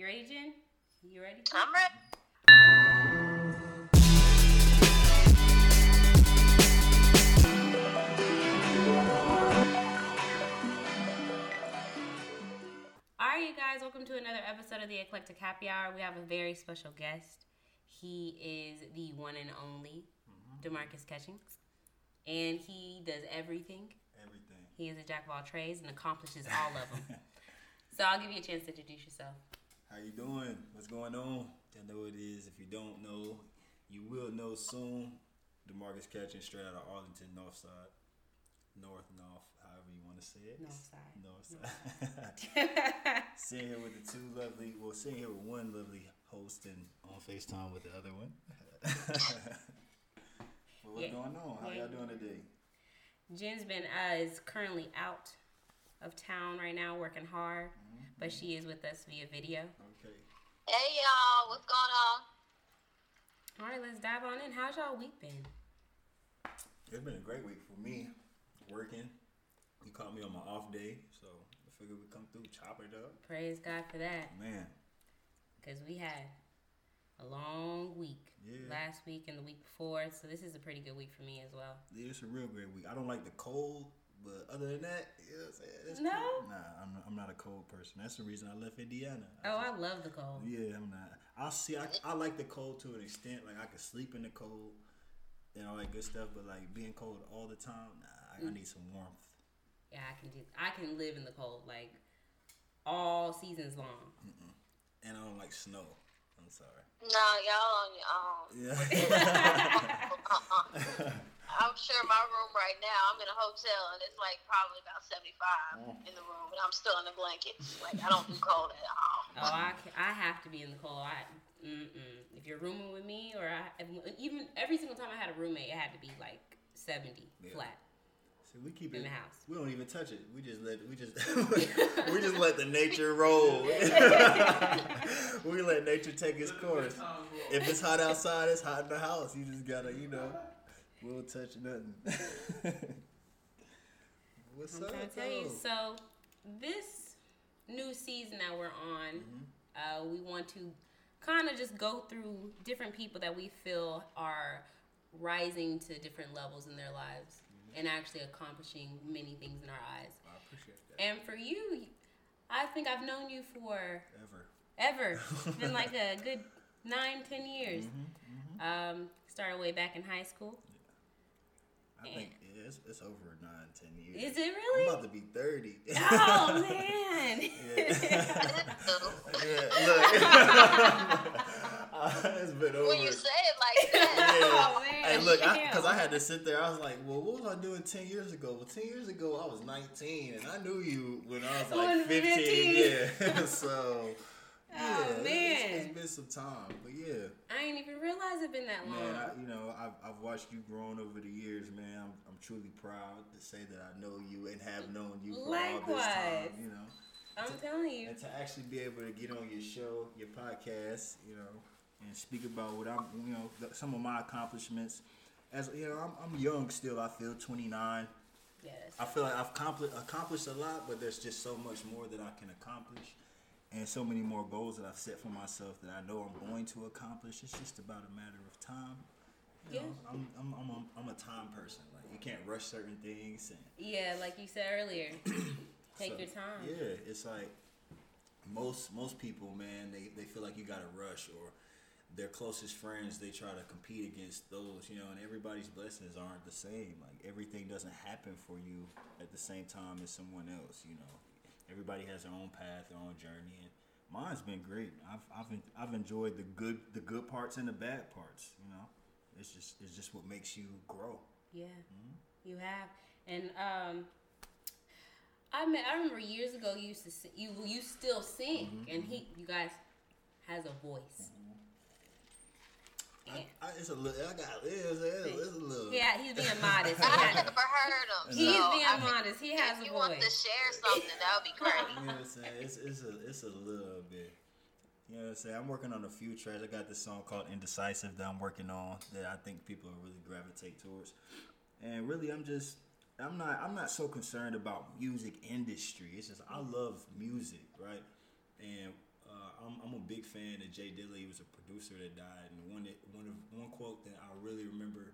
You ready, Jen? You ready? I'm ready. All right, you guys, welcome to another episode of the Eclectic Happy Hour. We have a very special guest. He is the one and only mm-hmm. Demarcus Catchings, and he does everything. Everything. He is a jack of all trades and accomplishes all of them. so I'll give you a chance to introduce yourself. How you doing? What's going on? I know it is. If you don't know, you will know soon. Demarcus Catchings straight out of Arlington, North Side, North, North, however you want to say it. North side. North Side. sitting here with the two lovely, well, sitting here with one lovely host and on FaceTime with the other one. well, what's Yeah. going on? How Yeah. y'all doing today? Jen's been uh, is currently out of town right now, working hard, mm-hmm. but she is with us via video. Okay. Hey y'all, what's going on? All right, let's dive on in. How's y'all week been? It's been a great week for me. Working. You caught me on my off day, so I figured we'd come through, chop it up. Praise God for that, Man, because we had a long week Yeah. last week and the week before, so this is a pretty good week for me as well. yeah, it's a real great week. I don't like the cold, but other than that, you know what I'm saying? It's No? cool. Nah, I'm not, I'm not a cold person. That's the reason I left Indiana. Oh, I love the cold. Yeah, I'm not. I'll see. I, I like the cold to an extent. Like I can sleep in the cold and all that good stuff. But like being cold all the time, nah. I, I mm. need some warmth. Yeah, I can do. I can live in the cold like all seasons long. And I don't like snow. I'm sorry. No, y'all on your own. Yeah. Uh-uh. I'm sure my room right now, I'm in a hotel and it's like probably about 75 in the room, and I'm still in the blankets. Like I don't do cold at all. Oh, I, ca- I have to be in the cold. I, mm-mm. If you're rooming with me, or I, even every single time I had a roommate, it had to be like 70 Yeah. flat. See, we keep it In the house. We don't even touch it. We just let we just we just let the nature roll. we let nature take its course. If it's hot outside, it's hot in the house. You just gotta, you know, we don't touch nothing. What's I'm up? to tell you. So, this new season that we're on, Mm-hmm. uh, we want to kind of just go through different people that we feel are rising to different levels in their lives Mm-hmm. and actually accomplishing many things in our eyes. I appreciate that. And for you, I think I've known you for Ever. ever. It's been like a good nine, ten years. Mm-hmm, Um, started way back in high school. I think yeah, it's, it's over nine, ten years. Is it I'm really? about to be thirty. Oh man! yeah, look. it's been over. When you say it like that, Yeah. Oh, oh, man. Hey, look, because I, had to sit there. I was like, well, what was I doing 10 years ago? Well, 10 years ago, I was 19, and I knew you when I was like When 15. 15. Yeah. so, yeah, Oh, it's- man. It's, it's been some time. But yeah, I ain't even realize it been that long. man, I, you know, I've, I've watched you growing over the years, man. I'm, I'm truly proud to say that I know you and have known you for all this time, you know. I'm telling you. And to actually be able to get on your show, your podcast, you know, and speak about what I'm, you know, some of my accomplishments. As you know, I'm, I'm young still. I feel 29. Yes. I feel like I've accomplished a lot, but there's just so much more that I can accomplish, and so many more goals that I've set for myself that I know I'm going to accomplish. It's just about a matter of time. You know, Yeah. I'm, I'm, I'm, a, I'm a time person. Like you can't rush certain things, and Yeah, like you said earlier. Take so, your time. Yeah, it's like most most people, man, they, they feel like you gotta rush or their closest friends they try to compete against those, you know, and everybody's blessings aren't the same. Like everything doesn't happen for you at the same time as someone else, you know. Everybody has their own path, their own journey and mine's been great. I've I've I've enjoyed the good the good parts and the bad parts, you know. It's just it's just what makes you grow. Yeah, Mm-hmm. you have. And um, I mean, I remember years ago you used to sing, you you still sing, Mm-hmm, and he you guys has a voice. Yeah. I, I, it's a little I got it's, it's, it's a little Yeah, he's being modest. He I has- never heard him. He's so, being I mean, modest. He has if you want to share something, that would be great. You know what I'm saying? It's, it's a it's a little bit. You know what I'm saying? I'm working on a few tracks. I got this song called Indecisive that I'm working on that I think people will really gravitate towards. And really I'm just I'm not I'm not so concerned about music industry. It's just I love music, right? And I'm, I'm a big fan of Jay Dilla. He was a producer that died, and one that, one of one quote that I really remember,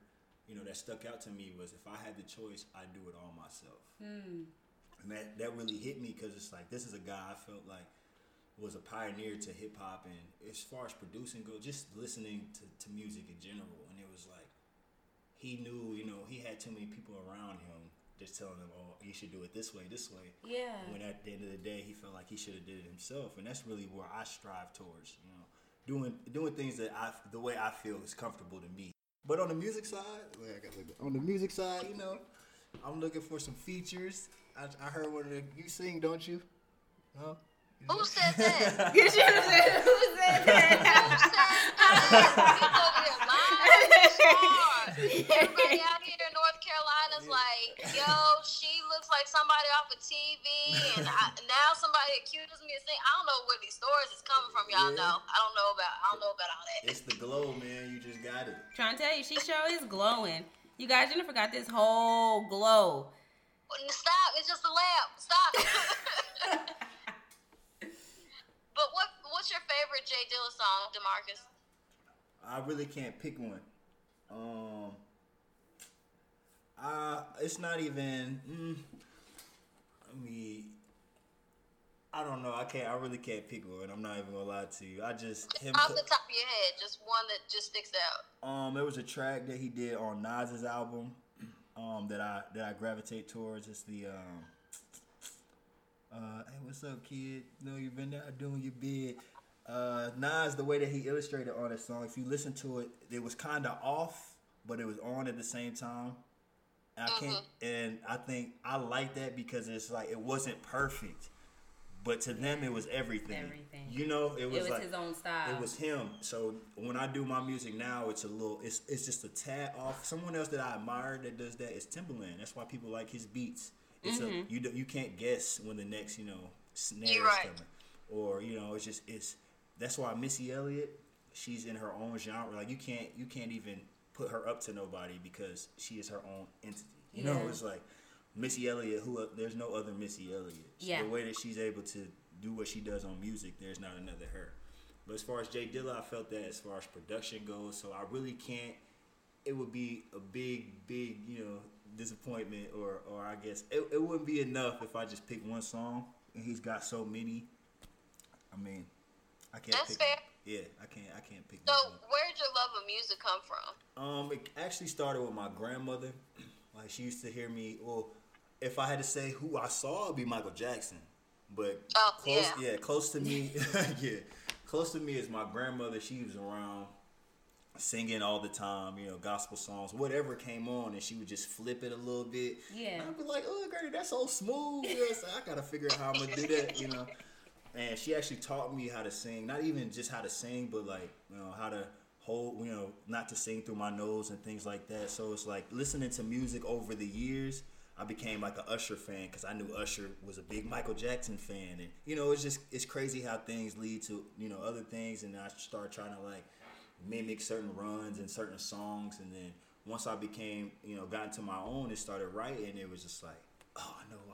you know, that stuck out to me was, "If I had the choice, I'd do it all myself." Hmm. And that that really hit me because it's like this is a guy I felt like was a pioneer to hip hop and as far as producing goes, just listening to, to music in general. And it was like he knew, you know, he had too many people around him just telling him, "Oh, you should do it this way, this way." Yeah. When at the end of the day, he felt like he should have did it himself, and that's really where I strive towards. You know, doing doing things that I the way I feel is comfortable to me. But on the music side, wait, I got look on the music side, you know, I'm looking for some features. I, I heard one of the you sing, don't you? Huh? Who said that? You should have said who said that. Everybody out here in North Carolina's like, yo, she looks like somebody off of TV, and I, now somebody accuses me of saying, I don't know where these stories is coming from. Y'all Yeah. know. I don't know about. I don't know about all that. It's the glow, man. You just got it. Trying to tell you, she sure is glowing. You guys, Jennifer got this whole glow. Stop! It's just a lamp. Stop. but what what's your favorite Jay Dilla song, Demarcus? I really can't pick one. Um, uh, it's not even. Mm, I mean, I don't know. I can't. I really can't pick one. I'm not even gonna lie to you. I just him. Off the top of your head, just one that just sticks out. Um, there was a track that he did on Nas's album, um, that I that I gravitate towards. It's the um, uh, hey, what's up, kid? know you've been out doing your bid. Uh, Nas, the way that he illustrated on that song, if you listen to it, it was kind of off, but it was on at the same time. I can't, uh-huh. and I think I like that because it's like it wasn't perfect, but to them it was everything. Everything. You know, it was, It was like his own style. it was him. So when I do my music now, it's a little, it's it's just a tad off. Someone else that I admire that does that is Timbaland. That's why people like his beats. It's a mm-hmm. you do, you can't guess when the next you know snare You're is right. coming, or you know it's just it's that's why Missy Elliott, she's in her own genre. Like you can't you can't even put her up to nobody because she is her own entity. You know, it's like Missy Elliott. Who o- there's no other Missy Elliott. Yeah. The way that she's able to do what she does on music, there's not another her. But as far as Jay Dilla, I felt that as far as production goes, so I really can't. It would be a big, big, you know, disappointment, or, or I guess it, it wouldn't be enough if I just pick one song. And he's got so many. I mean, I can't. That's pick fair. Yeah, I can't. I can't pick. So, where did your love of music come from? Um, it actually started with my grandmother. Like she used to hear me. Well, if I had to say who I saw, it'd be Michael Jackson. But Oh, close, yeah. close to me, yeah, close to me is my grandmother. She was around singing all the time, you know, gospel songs, whatever came on, and she would just flip it a little bit. Yeah. I'd be like, "Oh, Granny, that's so smooth." Yes, I gotta figure out how I'm gonna do that, you know. And she actually taught me how to sing, not even just how to sing, but like, you know, how to hold, you know, not to sing through my nose and things like that. So it's like listening to music over the years. I became like a Usher fan because I knew Usher was a big Michael Jackson fan, and you know, it's just it's crazy how things lead to you know other things, and I started trying to like mimic certain runs and certain songs, and then once I became you know got into my own and started writing, it was just like, oh, I know.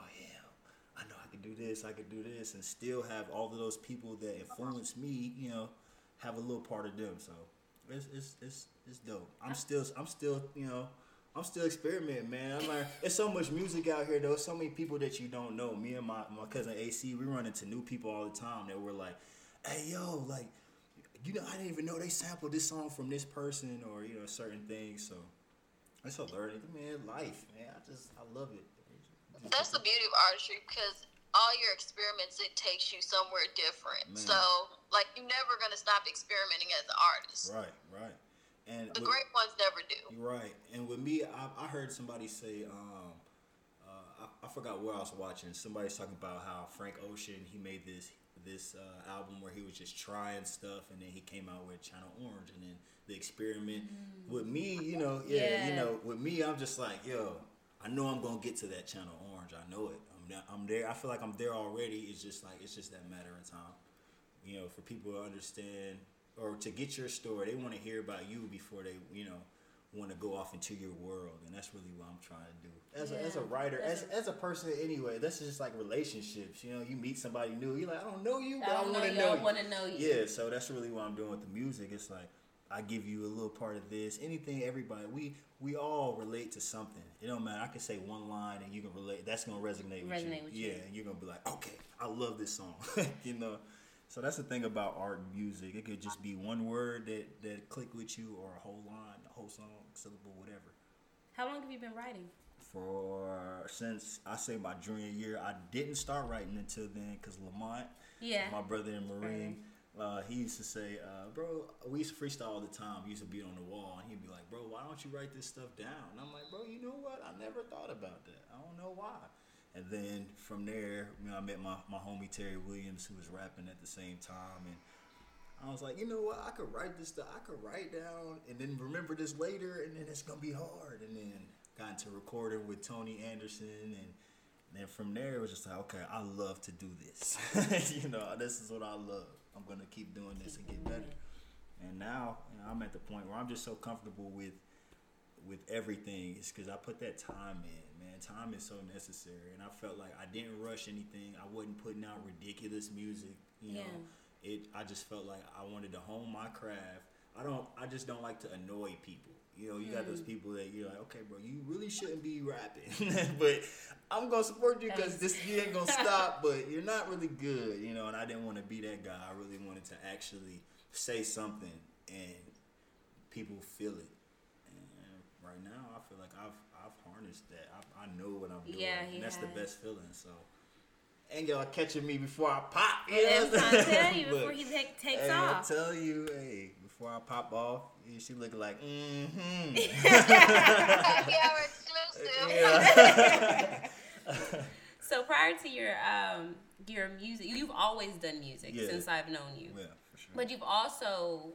Do this, I could do this, and still have all of those people that influenced me, you know, have a little part of them. So it's it's it's, it's dope. I'm still I'm still you know I'm still experimenting, man. I'm like, there's so much music out here though. So many people that you don't know. Me and my my cousin AC, we run into new people all the time that were like, hey yo, like. You know, I didn't even know they sampled this song from this person or you know certain things. So it's a learning, man. Life, man. I just I love it. That's the beauty of artistry because all your experiments, it takes you somewhere different. Man. So, like, you're never going to stop experimenting as an artist. Right, right. And The with- great ones never do. Right, and with me, I, I heard somebody say, um, uh, I, I forgot where I was watching. Somebody's talking about how Frank Ocean he made this this uh, album where he was just trying stuff, and then he came out with Channel Orange, and then the experiment. With me, you know, yeah, Yeah. you know, with me, I'm just like, yo, I know I'm gonna get to that Channel Orange. I know it. I'm there, I'm there. I feel like I'm there already. It's just like it's just that matter of time you know, for people to understand or to get your story, they want to hear about you before they, you know, want to go off into your world, and that's really what I'm trying to do. As a, as a writer, as, a- as a person anyway, that's just like relationships. You know, you meet somebody new, you're like, I don't know you, but I I, want to know you, I wanna know you. Yeah, so that's really what I'm doing with the music. It's like I give you a little part of this. Anything, everybody, we we all relate to something. It don't matter. I can say one line and you can relate. That's gonna resonate with Resonate you. with yeah, you. and you're gonna be like, okay, I love this song. you know. So that's the thing about art and music. It could just be one word that that click with you, or a whole line, a whole song, syllable, whatever. How long have you been writing? For since I say my junior year, I didn't start writing until then because Lamont, Yeah. my brother in Marine, uh, he used to say, uh, "Bro, we used to freestyle all the time. We used to beat on the wall, and he'd be like, "Bro, why don't you write this stuff down?" And I'm like, "Bro, you know what? I never thought about that. I don't know why." And then from there, you know, I met my, my homie Terry Williams, who was rapping at the same time, and I was like, you know what? I could write this stuff. I could write down and then remember this later, and then it's gonna be hard. And then got into recording with Tony Anderson, and then from there it was just like, okay, I love to do this. you know, this is what I love. I'm gonna keep doing this and get better. And now you know, I'm at the point where I'm just so comfortable with with everything. It's because I put that time in, man. Time is so necessary, and I felt like I didn't rush anything. I wasn't putting out ridiculous music. You know, it. I just felt like I wanted to hone my craft. I don't. I just don't like to annoy people. You know, you got those mm. people that you're like, okay, bro, you really shouldn't be rapping, but I'm gonna support you because this you ain't gonna stop. But you're not really good, you know. And I didn't want to be that guy. I really wanted to actually say something and people feel it. And right now, I feel like I've I've harnessed that. I, I know what I'm doing, Yeah, and that's the best feeling. So. And y'all catching me before I pop. You And know I'm trying to tell you before he take, takes Hey, off. I tell you, hey, before I pop off, yeah, she looking like, mm-hmm. Happy hour exclusive. yeah. So prior to your um your music, you've always done music Yeah. since I've known you. yeah, for sure. But you've also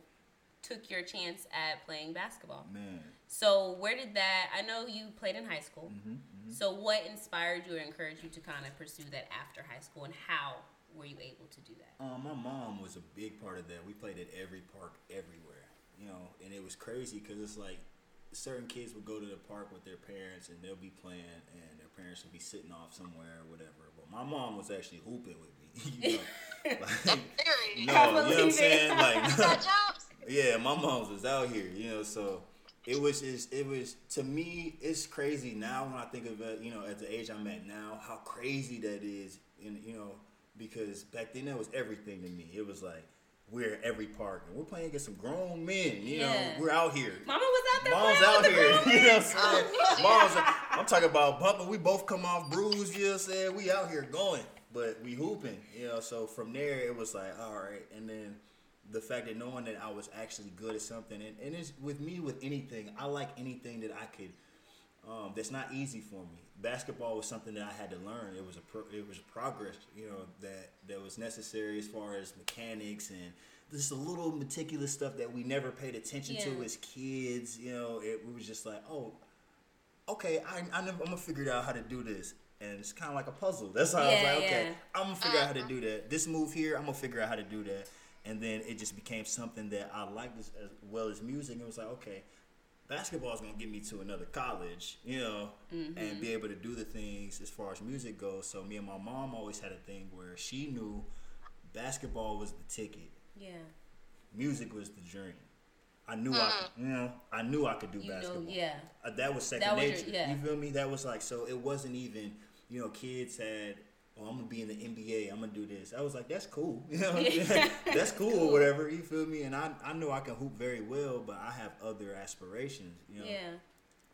took your chance at playing basketball. Man, So where did that? I know you played in high school. Mm-hmm, So what inspired you or encouraged you to kind of pursue that after high school, and how were you able to do that? um, my mom was a big part of that. We played at every park everywhere, you know, and it was crazy because it's like certain kids would go to the park with their parents and they'll be playing and their parents would be sitting off somewhere or whatever. But my mom was actually hooping with me. You know? like, Serious. no, I you know what I'm saying? You Like? Yeah, my mom's was out here, you know, so it was just, it was to me it's crazy now when I think of it, you know, at the age I'm at now, how crazy that is and you know, because back then that was everything to me. It was like we're at every park and we're playing against some grown men, you know, we're out here. Mama was out there Mom's out here, you know what I'm saying? Mom's, I'm talking about bumping. We both come off bruised, you know what I'm saying? We out here going, but we hooping, you know. So from there, it was like, all right. And then the fact that knowing that I was actually good at something, and, and it's with me with anything, I like anything that I could, um, that's not easy for me. Basketball was something that I had to learn. It was a pro, it was a progress, you know, that that was necessary as far as mechanics and just a little meticulous stuff that we never paid attention to as kids. You know, it, we was just like, oh, okay, I, I never, I'm gonna figure out how to do this. And it's kind of like a puzzle. That's how I was Yeah, like, okay, yeah. I'm gonna figure out how to uh-huh. do that. This move here, I'm gonna figure out how to do that. And then it just became something that I liked as, as well as music. It was like, okay, basketball is gonna get me to another college, you know, and be able to do the things as far as music goes. So me and my mom always had a thing where she knew basketball was the ticket, Yeah. music was the dream. I knew I, could, you know, I knew I could do You know, basketball. yeah. Uh, that was second That was your- nature. yeah. You feel me? That was like so. It wasn't even you know kids had. Oh, I'm gonna be in the NBA. I'm gonna do this. I was like, that's cool. You know, that's cool, or whatever. You feel me? And I, I know I can hoop very well, but I have other aspirations. You know. Yeah.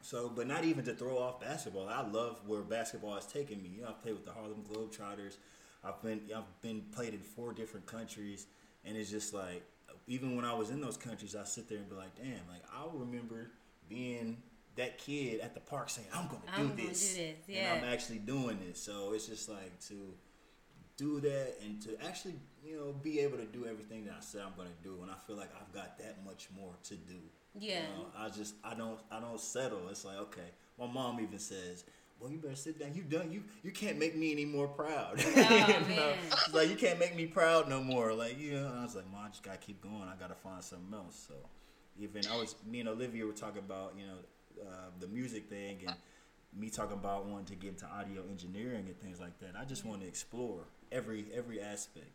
So, but not even to throw off basketball. I love where basketball has taken me. You know, I've played with the Harlem Globetrotters. I've been I've been played in four different countries, and it's just like even when I was in those countries, I sit there and be like, damn, like I remember being that kid at the park saying, I'm gonna do I'm gonna do this, this, and. I'm actually doing this. So it's just like to do that and to actually you know be able to do everything that I said I'm gonna do, and I feel like I've got that much more to do. Yeah. You know, I just I don't I don't settle. It's like okay. My mom even says, "Well, you better sit down. You done. You you can't make me any more proud. Oh, you know? Oh, man. She's like you can't make me proud no more. Like you know. I was like, Mom, I just gotta keep going. I gotta find something else. So Even I was me and Olivia were talking about you know uh, the music thing and me talking about wanting to get into audio engineering and things like that. I just want to explore every every aspect,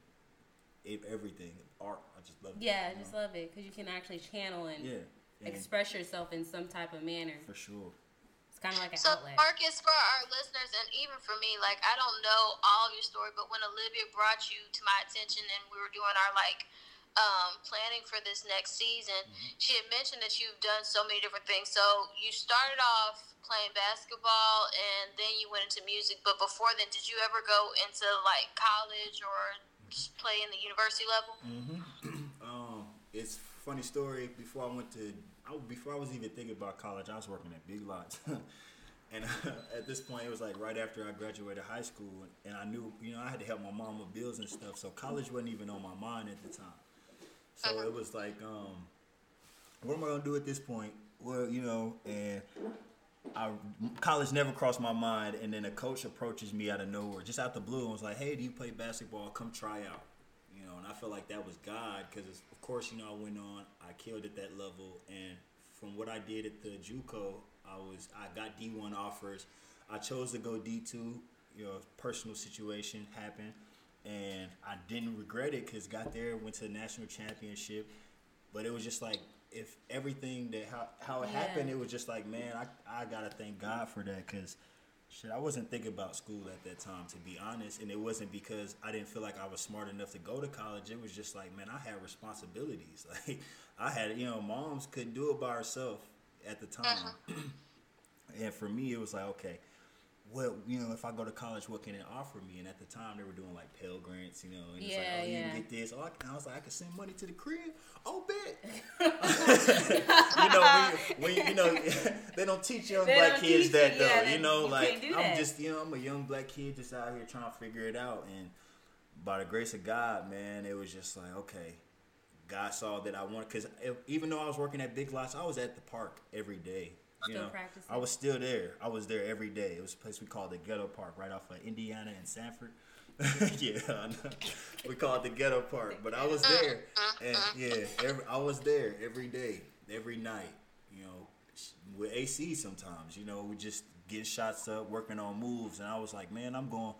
everything art. I just love it. Yeah, I just know? love it because you can actually channel and yeah, and express yourself in some type of manner. for sure. It's kind of like an So outlet. Marcus, for our listeners, and even for me, like I don't know all of your story, but when Olivia brought you to my attention and we were doing our like um, planning for this next season, she had mentioned that you've done so many different things. So you started off playing basketball, and then you went into music. But before then, did you ever go into like college or just play in the university level? Um, it's funny story. Before I went to, I, before I was even thinking about college, I was working at Big Lots, and at this point, it was like right after I graduated high school, and I knew, you know, I had to help my mom with bills and stuff. So college wasn't even on my mind at the time. So it was like, um, what am I gonna do at this point? Well, you know, and I college never crossed my mind, and then a coach approaches me out of nowhere, just out the blue, and was like, "Hey, do you play basketball? Come try out." You know, and I felt like that was God, because of course, you know, I went on, I killed at that level, and from what I did at the JUCO, I was, I got D one offers. I chose to go D two. You know, personal situation happened, and I didn't regret it because got there, went to the national championship, but it was just like if everything that how, how it Yeah. happened, it was just like man, I I gotta thank God for that because shit, I wasn't thinking about school at that time to be honest, and it wasn't because I didn't feel like I was smart enough to go to college. It was just like man, I had responsibilities. Like I had you know, moms couldn't do it by herself at the time, uh-huh. and for me, it was like okay. Well, you know, if I go to college, what can it offer me? And at the time, they were doing like Pell Grants, you know, and it's like, Yeah, oh, you yeah. can get this. Oh, I, can, I was like, I can send money to the crib. Oh, bet. you know, when you, when you, you know, they don't teach young They black kids that you, though. yeah, you know, you like I'm that. just, you know, I'm a young black kid just out here trying to figure it out, and by the grace of God, man, it was just like, okay, God saw that I wanted because even though I was working at Big Lots, I was at the park every day. You Still know, practicing? I was still there. I was there every day. It was a place we called the Ghetto Park, right off of Indiana and Sanford. yeah, I know. we call it the Ghetto Park, but I was there, and yeah, every, I was there every day, every night. You know, with AC sometimes. You know, we just get shots up, working on moves, and I was like, man, I'm going.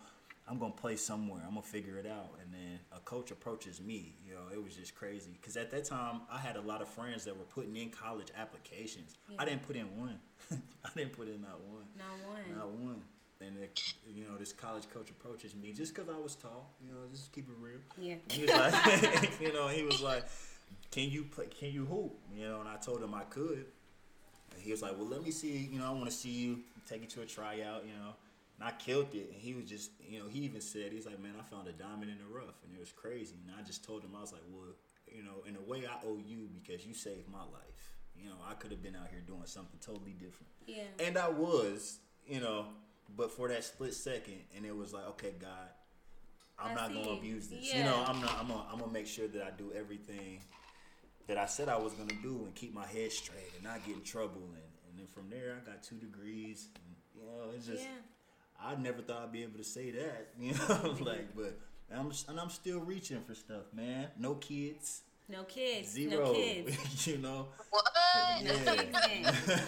I'm gonna play somewhere. I'm gonna figure it out. And then a coach approaches me. You know, it was just crazy because at that time I had a lot of friends that were putting in college applications. I didn't put in one. I didn't put in not one. Not one. Not one. And it, you know, this college coach approaches me just because I was tall. You know, just keep it real. Yeah. He was like, you know, he was like, "Can you play? Can you hoop?" You know, and I told him I could. And he was like, "Well, let me see. You know, I want to see you take you to a tryout. You know." And I killed it. And he was just, you know, he even said, he's like, "Man, I found a diamond in the rough," and it was crazy. And I just told him, I was like, "Well, you know, in a way, I owe you because you saved my life. You know, I could have been out here doing something totally different." Yeah. And I was, you know, but for that split second, and it was like, okay, God, I'm I not see. gonna abuse this. You know, I'm not. I'm gonna, I'm gonna make sure that I do everything that I said I was gonna do and keep my head straight and not get in trouble. And, and then from there, I got two degrees. And, you know, it's just Yeah. I never thought I'd be able to say that. You know, like, but I'm and I'm still reaching for stuff, man. No kids, No kids. zero. No kids. you know. What? Yeah.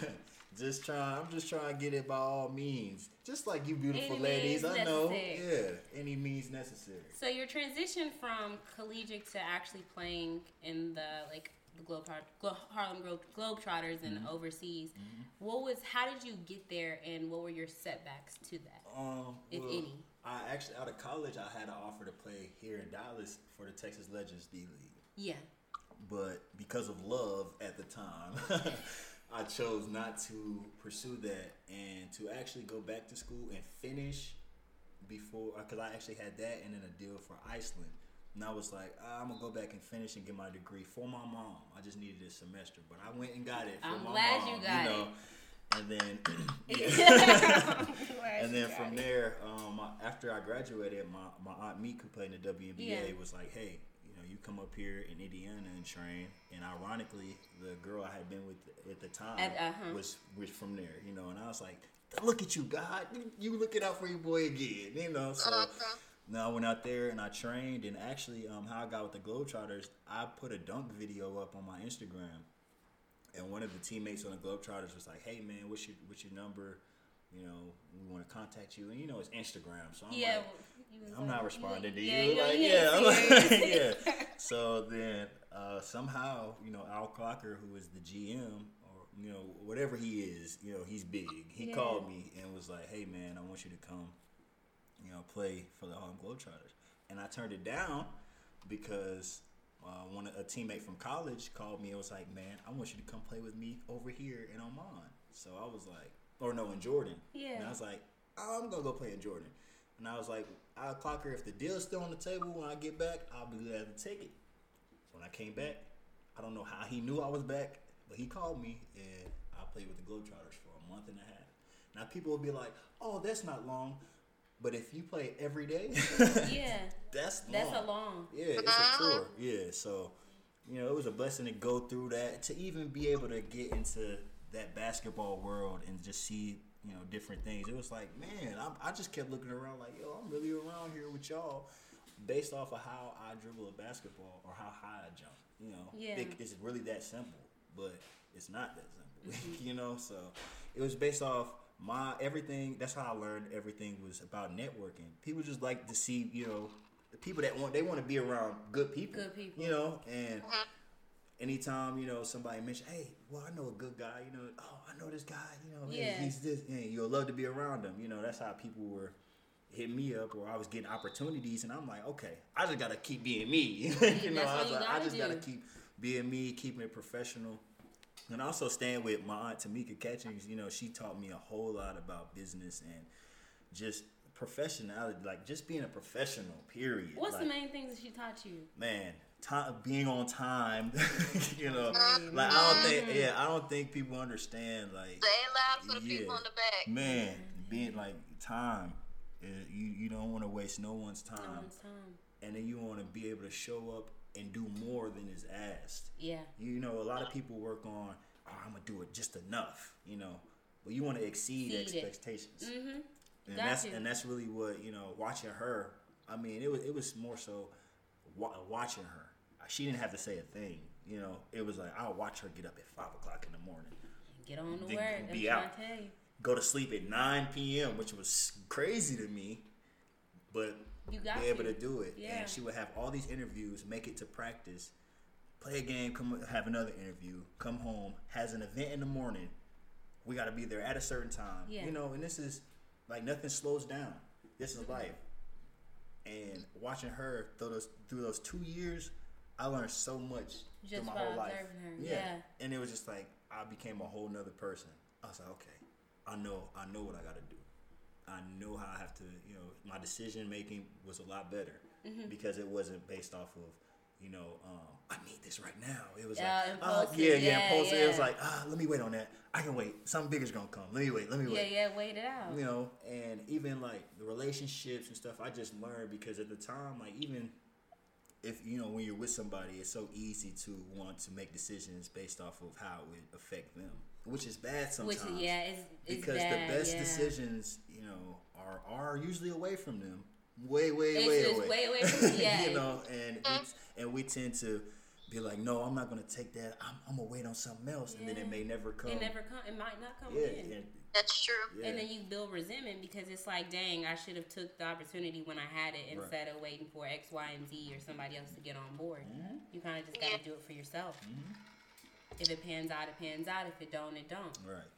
just trying. I'm just trying to get it by all means. Just like you, beautiful Any ladies. means I know. necessary. Yeah, any means necessary. So your transition from collegiate to actually playing in the like the Globe Glo- Harlem Globe Globetrotters and Mm-hmm. overseas, what was how did you get there and what were your setbacks to that? Um, If well, any. I actually out of college, I had an offer to play here in Dallas for the Texas Legends D League, Yeah. but because of love at the time, I chose not to pursue that and to actually go back to school and finish before because I actually had that and then a deal for Iceland. And I was like, ah, I'm gonna go back and finish and get my degree for my mom. I just needed a semester, but I went and got it. For I'm my glad mom, you got know? it. And then, and then from there, um, after I graduated, my, my aunt Meek, who played in the WNBA, Yeah. was like, "Hey, you know, you come up here in Indiana and train." And ironically, the girl I had been with at the time At- uh-huh. was was from there, you know. And I was like, "Look at you, God! You looking out for your boy again, you know." So. Uh-huh. Now I went out there and I trained, and actually, um, how I got with the Globetrotters, I put a dunk video up on my Instagram, and one of the teammates on the Globetrotters was like, "Hey man, what's your what's your number? You know, we want to contact you." And you know, it's Instagram, so I'm yeah. like, well, I'm like- not responding to yeah, you. know, like, yeah, I'm like, yeah. So then uh, somehow, you know, Al Clocker, who is the GM or you know whatever he is, you know, he's big. He Yeah. called me and was like, "Hey man, I want you to come, you know, play for the Harlem Globetrotters." And I turned it down because uh, one a teammate from college called me and was like, "Man, I want you to come play with me over here in Oman." So I was like, or no, in Jordan. Yeah. And I was like, oh, I'm gonna go play in Jordan. And I was like, Al Clocker if the deal's still on the table when I get back. I'll be glad to take it. So when I came back, I don't know how he knew I was back, but he called me and I played with the Globetrotters for a month and a half. Now people will be like, "Oh, that's not long," but if you play every day, Yeah. that's long. That's a long. Yeah, it's a uh-huh. tour. Yeah, so you know, it was a blessing to go through that, to even be able to get into that basketball world and just see you know different things. It was like, man, I, I just kept looking around like, yo, I'm really around here with y'all, based off of how I dribble a basketball or how high I jump. You know, Yeah. it, it's really that simple, but it's not that simple. Mm-hmm. you know, so it was based off my everything. That's how I learned everything was about networking. People just like to see, you know, the people that want they want to be around good people. Good people. You know, and anytime you know somebody mention, hey, well, I know a good guy. You know, oh, I know this guy. You know, hey, Yeah. he's this. And you'll love to be around him. You know, that's how people were hitting me up, or I was getting opportunities, and I'm like, okay, I just gotta keep being me. you know, I, was like, I just gotta keep being me, keeping it professional. And also staying with my aunt Tamika Catchings, you know, she taught me a whole lot about business and just professionality, like just being a professional. Period. What's like, the main things that she taught you? man, time being on time. you know, like I don't think, yeah, I don't think people understand. Like, Say it loud for the people Yeah. in the back. man, being like time, uh, you you don't want to waste no one's time, No one's time. and then you want to be able to show up and do more than is asked. Yeah. You know, a lot of people work on, oh, I'm gonna do it just enough, you know, but you want to exceed it. expectations, Mm-hmm. and Got that's you. and that's really what you know. Watching her, I mean, it was it was more so wa- watching her. She didn't have to say a thing, you know. It was like I'll watch her get up at five o'clock in the morning, Get on the work. Be out. to tell you. go to sleep at nine p.m., which was crazy to me, but You got be able to. to do it. Yeah. And she would have all these interviews, make it to practice, play a game, come have another interview, come home, has an event in the morning. We got to be there at a certain time. Yeah. You know, and this is like nothing slows down. This is life. And watching her through those through those two years, I learned so much Just through my whole life. observing her, yeah. And it was just like I became a whole nother person. I was like, okay, I know, I know what I got to do. I know how I have to, you know, my decision making was a lot better Mm-hmm. because it wasn't based off of, you know, um, I need this right now. It was Yeah, like, oh, yeah, yeah, Yeah, impulsive. It was like, ah, let me wait on that. I can wait. Something bigger's gonna come. Let me wait. Let me wait. Yeah, yeah. Wait it out. You know, and even like the relationships and stuff, I just learned because at the time, like even if you know when you're with somebody, it's so easy to want to make decisions based off of how it would affect them, which is bad sometimes. is yeah, it's, it's because bad, the best yeah. decisions, you know, are are usually away from them, way, way, It's way just away. way away from- yeah. you know, and we, and we tend to be like, no, I'm not gonna take that. I'm, I'm gonna wait on something else, and then it may never come. It never come. It might not come yeah, in. and, That's true. yeah. And then you build resentment because it's like, dang, I should have took the opportunity when I had it Right. instead of waiting for X, Y, and Z or somebody else to get on board. Mm-hmm. You kind of just got to do it for yourself. If it pans out, it pans out. If it don't, it don't. right,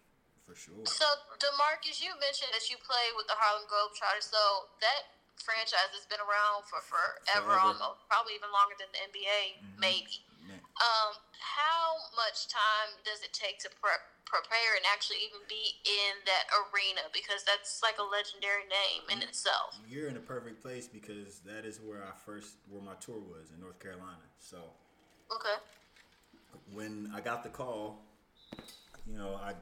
for sure. So, Demarcus, you mentioned that you play with the Harlem Globetrotters. So that franchise has been around for forever, Forever. almost, probably even longer than the NBA, maybe. Man. Um, how much time does it take to prep, prepare and actually even be in that arena? Because that's like a legendary name in itself. You're in a perfect place because that is where I first, where my tour was in North Carolina. So Okay. When I got the call, you know, I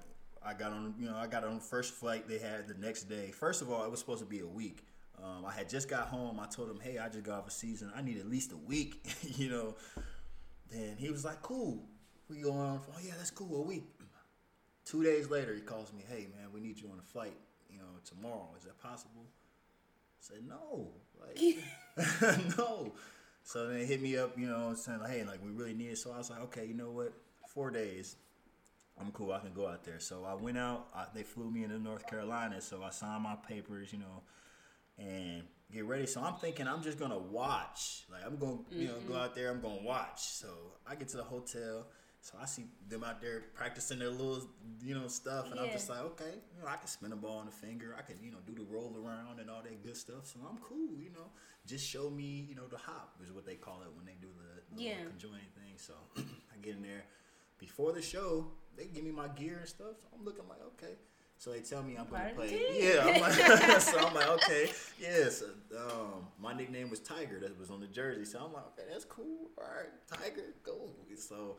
I got on, you know, I got on the first flight they had the next day. First of all, it was supposed to be a week. Um, I had just got home. I told him, hey, I just got off a season. I need at least a week, you know. Then he was like, cool. We go on. Oh yeah, that's cool. A week. Two days later, he calls me, hey man, we need you on a flight, you know, tomorrow. Is that possible? I said no, like no. So then they hit me up, you know, saying like, hey, like we really need it. So I was like, okay, you know what? Four days. I'm cool. I can go out there. So I went out. I, they flew me into North Carolina. So I signed my papers, you know, and get ready. So I'm thinking I'm just gonna watch. Like I'm gonna, you know, go mm-hmm. out there. I'm gonna watch. So I get to the hotel. So I see them out there practicing their little, you know, stuff, and I'm just like, okay, you know, I can spin a ball on the finger. I can, you know, do the roll around and all that good stuff. So I'm cool, you know. Just show me, you know, the hop is what they call it when they do the, the Yeah. conjoining thing. So I get in there before the show. They give me my gear and stuff. So I'm looking like, okay. So they tell me I'm gonna play. Yeah, I'm like, so I'm like, okay, yes. um, my nickname was Tiger. That was on the jersey. So I'm like, okay, that's cool. All right, Tiger, go. So, yeah.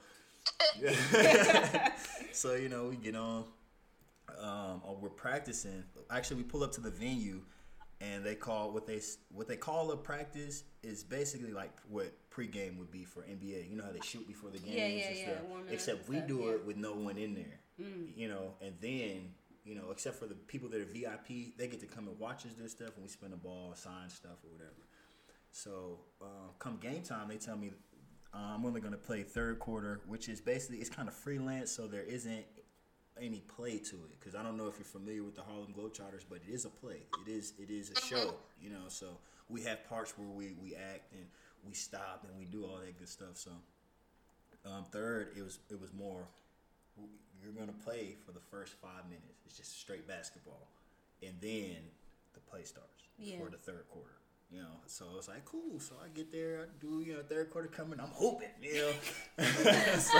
so you know, we get on. Um, or we're practicing. Actually, we pull up to the venue, and they call what they what they call a practice is basically like what pregame would be for NBA. You know how they shoot before the games Yeah, yeah, and yeah, stuff. warming Except we stuff, do yeah. Mm. it with no one in there. You know, and then you know, except for the people that are VIP, they get to come and watch us do stuff, and we spin the ball, sign stuff, or whatever. So uh, come game time, they tell me uh, I'm only going to play third quarter, which is basically it's kind of freelance, so there isn't any play to it. Because I don't know if you're familiar with the Harlem Globetrotters, but it is a play. It is it is a show, you know. So we have parts where we we act and we stop and we do all that good stuff. So um, third, it was it was more you're going to play for the first five minutes. It's just straight basketball, and then the play starts Yeah. for the third quarter. You know, so it's like cool. So I get there, I do you know third quarter coming, I'm hooping. You know, so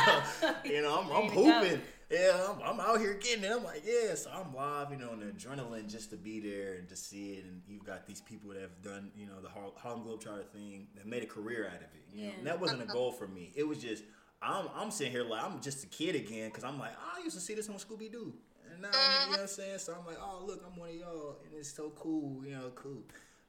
you know I'm, I'm Ready to go. hooping. Yeah, I'm, I'm out here getting it. I'm like, yeah. So I'm live, you know, and the adrenaline just to be there and to see it. And you've got these people that have done, you know, the Har- Harlem Globetrotter thing that made a career out of it. You know, Yeah. and that wasn't a uh-huh. goal for me. It was just I'm I'm sitting here like I'm just a kid again because I'm like oh, I used to see this on Scooby Doo. And now you know what I'm saying? So I'm like, oh look, I'm one of y'all, and it's so cool, you know, cool.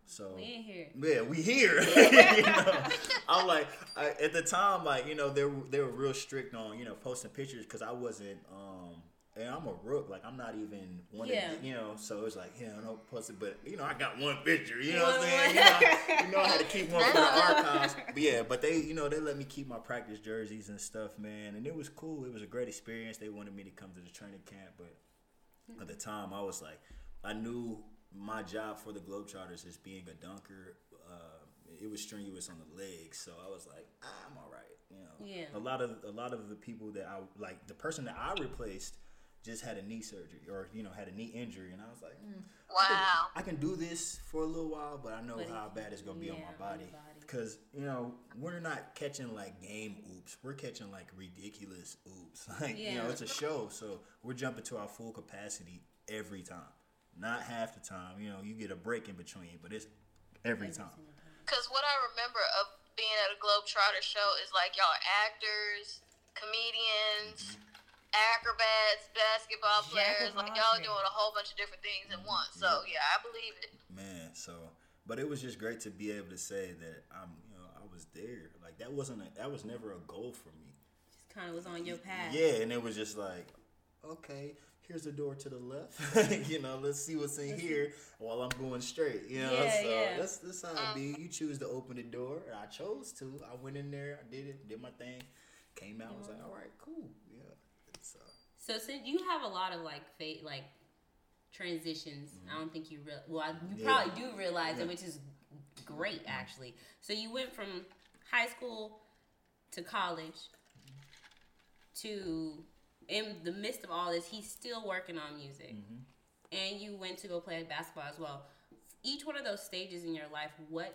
So We in here. yeah, we here. you know, I'm like I, at the time, like you know, they were they were real strict on you know posting pictures because I wasn't. um and I'm a rook, like I'm not even one Yeah. of you know, so it's like, yeah, I don't post it, but you know, I got one picture, you know what I'm saying? You know, you know, I had to keep one for the archives. But yeah, but they, you know, they let me keep my practice jerseys and stuff, man, and it was cool. It was a great experience. They wanted me to come to the training camp, but at the time, I was like, I knew my job for the Globetrotters is being a dunker. Uh, it was strenuous on the legs, so I was like, I'm all right. You know, Yeah. a lot of a lot of the people that I like, the person that I replaced just had a knee surgery or you know had a knee injury, and I was like, mm, I can- Wow. I can do this for a little while, but I know But how bad it's gonna be on yeah, my on body. body. Because you know we're not catching like game oops, we're catching like ridiculous oops. Like you know it's a show, so we're jumping to our full capacity every time. Not half the time, you know. You get a break in between, but it's every time. Because what I remember of being at a Globetrotter show is like y'all actors, comedians, mm-hmm. acrobats, basketball Jack players. Like y'all trades. doing a whole bunch of different things at once. So yeah, I believe it. Man, so but it was just great to be able to say that I'm, you know, I was there. Like that wasn't a, that was never a goal for me. Just kind of was on your path. Yeah, and it was just like, okay, here's the door to the left. you know, let's see what's in here while I'm going straight. You know, Yeah, so yeah. that's that's how it um, be. You choose to open the door. and I chose to. I went in there, I did it, did my thing, came out, was like, mm-hmm. all right, cool. Yeah. So So since you have a lot of like fate, like transitions, I mm-hmm. don't think you real. Well, I- you Mm-hmm. Yeah. probably do realize Yeah. it, which is great mm-hmm. actually. So you went from high school to college to in the midst of all this, he's still working on music, Mm-hmm. and you went to go play basketball as well. Each one of those stages in your life, what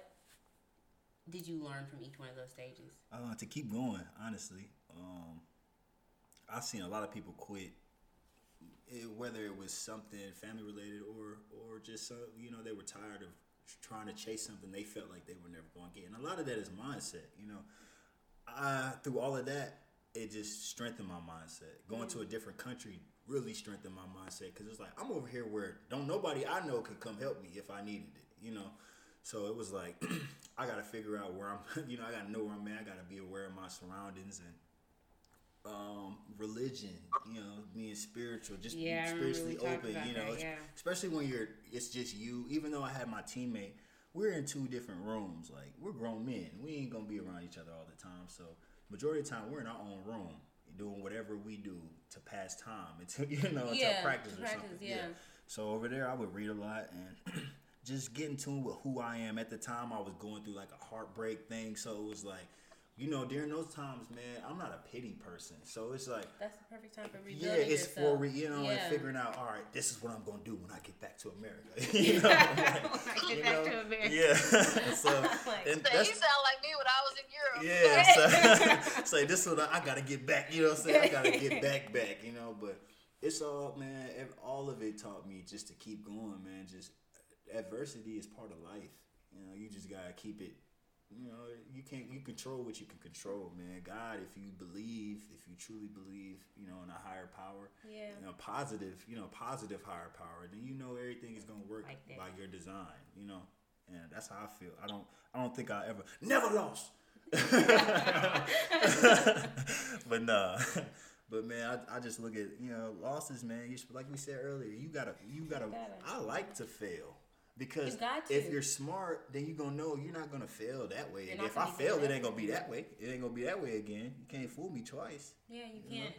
did you learn from each one of those stages? uh, to keep going, honestly, um, I've seen a lot of people quit. It, whether it was something family related or or just so, you know they were tired of trying to chase something they felt like they were never going to get, and a lot of that is mindset. You know, I through all of that, it just strengthened my mindset. Going to a different country really strengthened my mindset because it's like I'm over here where don't nobody I know could come help me if I needed it. You know, so it was like I got to figure out where I'm. You know, I got to know where I'm at. I got to be aware of my surroundings and um, religion. You know, being spiritual, just Yeah, being spiritually open. You know, that, yeah. especially when you're it's just you. Even though I had my teammate, we're in two different rooms. Like we're grown men. We ain't gonna be around each other all the time. So majority of the time we're in our own room. doing whatever we do to pass time until you know until Yeah, practice or practice, something. yeah. So over there, I would read a lot and just get in tune with who I am. At the time, I was going through like a heartbreak thing, so it was like, you know, during those times, man, I'm not a pity person, so it's like. That's the perfect time for Yeah, it's yourself. for re- you know, and figuring out. All right, this is what I'm gonna do when I get back to America. you know, like, When I get you back know? to America. Yeah, so Like- and So that's you sound like me when I was in Europe. yeah. So, say this is what I, I gotta get back. You know what I'm saying? I gotta get back, back. You know, but it's all man. ev- All of it taught me just to keep going, man. Just adversity is part of life. You know, you just gotta keep it. You know, you can't you control what you can control, man. God, if you believe, if you truly believe, you know, in a higher power, Yeah. you know, positive, you know, positive higher power, then you know everything is gonna work Like by your design. You know, and that's how I feel. I don't, I don't think I ever never lost. but nah. But man, I, I just look at you know losses, man. You should- like we said earlier, you gotta you gotta. gotta. I like to fail because You if you're smart, then you're gonna know you're not gonna fail that way. You're And if I fail, it ain't gonna be that way. It ain't gonna be that way again. You can't fool me twice. Yeah, you can't.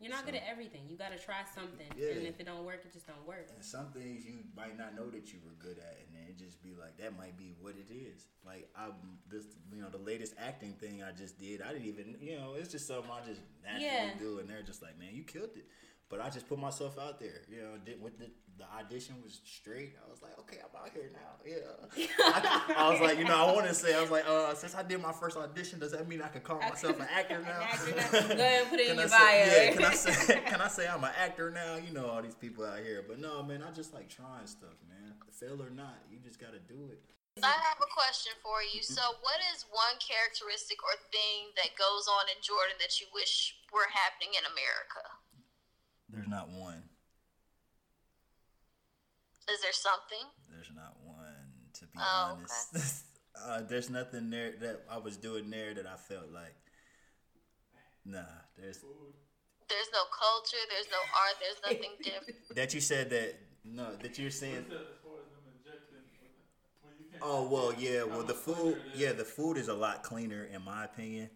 You're not good at everything. You got to try something, Yeah. and if it don't work, it just don't work. And some things you might not know that you were good at, and then it just be like that might be what it is. Like I, this, you know, the latest acting thing I just did, I didn't even, you know, it's just something I just naturally Yeah. do, and they're just like, man, you killed it. But I just put myself out there, you know. Did with the the audition was straight. I was like, okay, I'm out here now. Yeah. I, I was like, you know, I want to say, I was like, uh, since I did my first audition, does that mean I can call myself an actor An now? actor now. Go ahead and put it in Can I your say- bio. Yeah, can I say can I say I'm an actor now? You know all these people out here, but no, man, I just like trying stuff, man. Fail or not, you just got to do it. I have a question for you. So, what is one characteristic or thing that goes on in Jordan that you wish were happening in America? There's not one. Is there something? There's not one. To be Oh, honest, uh, there's nothing there that I was doing there that I felt like. Nah, there's There's no culture. There's no art. There's nothing different. that you said that no that you're saying. As far as them injecting, when you can't- Oh well, yeah. Well, the food, cleaner it is. yeah, the food is a lot cleaner in my opinion.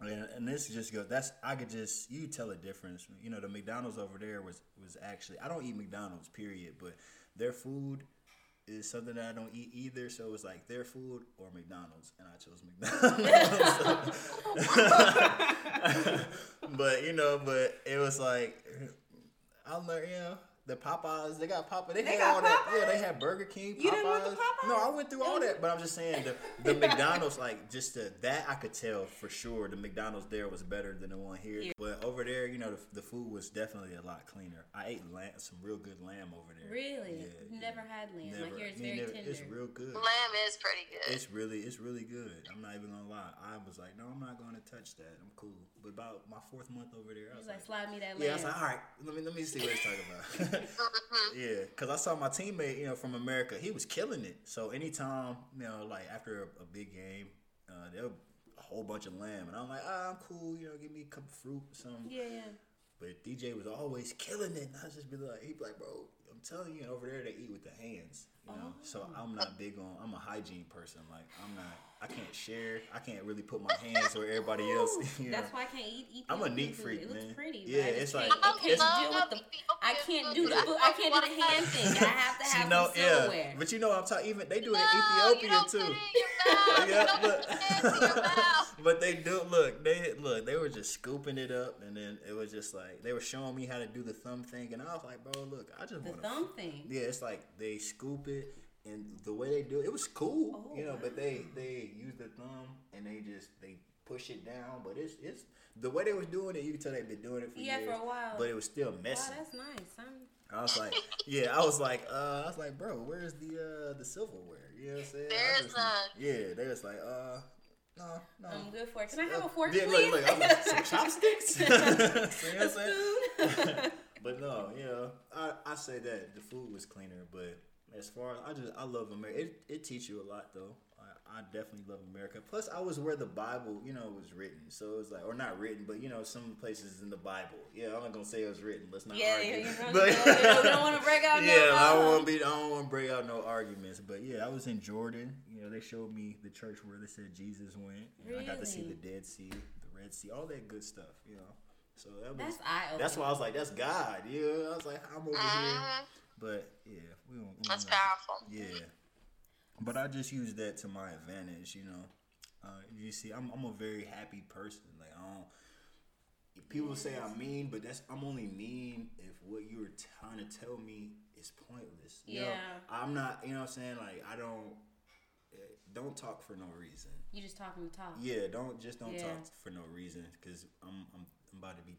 And, and this just go. That's I could just you tell a difference. You know, the McDonald's over there was was actually I don't eat McDonald's period, but their food is something that I don't eat either. So it's like their food or McDonald's, and I chose McDonald's. but you know, but it was like I learned, you know. The Popeyes, they got Popeye. They, They had got all that. Yeah, they had Burger King. Popeyes. You didn't want the Popeyes? No, I went through all that, but I'm just saying the, the McDonald's, like just the, that I could tell for sure the McDonald's there was better than the one here. Here. But over there, you know, the, the food was definitely a lot cleaner. I ate lamb, some real good lamb over there. Really? Yeah, Never yeah. had lamb. I Never. hear it's Me very never- tender. It's real good. Lamb is pretty good. It's really, it's really good. I'm not even gonna lie. I was like, no, I'm not going to touch that. I'm cool. But about my fourth month over there, I He's was like, like, slide me that lamb. yeah, I was like, all right, let me let me see what he's talking about. yeah, because I saw my teammate, you know, from America, he was killing it. So anytime, you know, like after a, a big game, uh, there was a whole bunch of lamb, and I'm like, ah, I'm cool, you know, give me a cup of fruit, or something. yeah, yeah. But DJ was always killing it, and I just be like, he'd be like, bro, I'm telling you, over there they eat with the hands, you know. So Oh. I'm not big on. I'm a hygiene person. Like I'm not. I can't share. I can't really put my hands where everybody else. You know. That's why I can't eat. eat I'm a neat food. freak, It looks man. pretty. Yeah, it's like- can't, I I can't love deal with the. I can't do the food. food. I can't do the hand thing. I have to See, have no, some yeah, but you know, I'm talking. Even they do it No, in you Ethiopia don't too. Put it in your mouth. Yeah, you don't look. put your hands in your mouth. but they do look. They look. They were just scooping it up, and then it was just like they were showing me how to do the thumb thing, and I was like, bro, look, I just The want to. thumb thing. Yeah, it's like they scoop it, and the way they do it, it was cool, Oh, you know. But they they use the thumb and they just they push it down. But it's it's the way they was doing it. You can tell they've been doing it for Yeah, years. for a while. But it was still Wow, messy. that's nice. I'm, I was like, yeah, I was like, uh, I was like, bro, where's the uh the silverware? You know what I'm saying? There's just- none. Yeah, they was like, uh, no, no. I'm good for it. Can I have a fork, yeah, please? look, look, I'm like, some chopsticks. See what a I'm saying? But no, you know, I, I say that the food was cleaner, but as far as I just I love America. It it teach you a lot though. I, definitely love America. Plus, I was where the Bible, you know, was written. So it was like, or not written, but you know, some places in the Bible. Yeah, I'm not gonna say it was written. Let's not yeah, argue. yeah, but you know, don't want to break out. yeah, no, I don't want to be. I don't want to break out no arguments. But yeah, I was in Jordan. You know, they showed me the church where they said Jesus went. Know, I got to see the Dead Sea, the Red Sea, all that good stuff. You know, So that was That's that's why I was like, that's God. Yeah, I was like, I'm over here. Mhm. But yeah, we don't. we That's don't powerful. Yeah, but I just use that to my advantage. You know, uh, you see, I'm I'm a very happy person. Like I don't. People say I'm mean, but that's I'm only mean if what you were trying to tell me is pointless. You know, Yeah. I'm not. You know what I'm saying? Like I don't. eh, Don't talk for no reason. You just talking to talk. Yeah, don't just don't Yeah. talk for no reason because I'm, I'm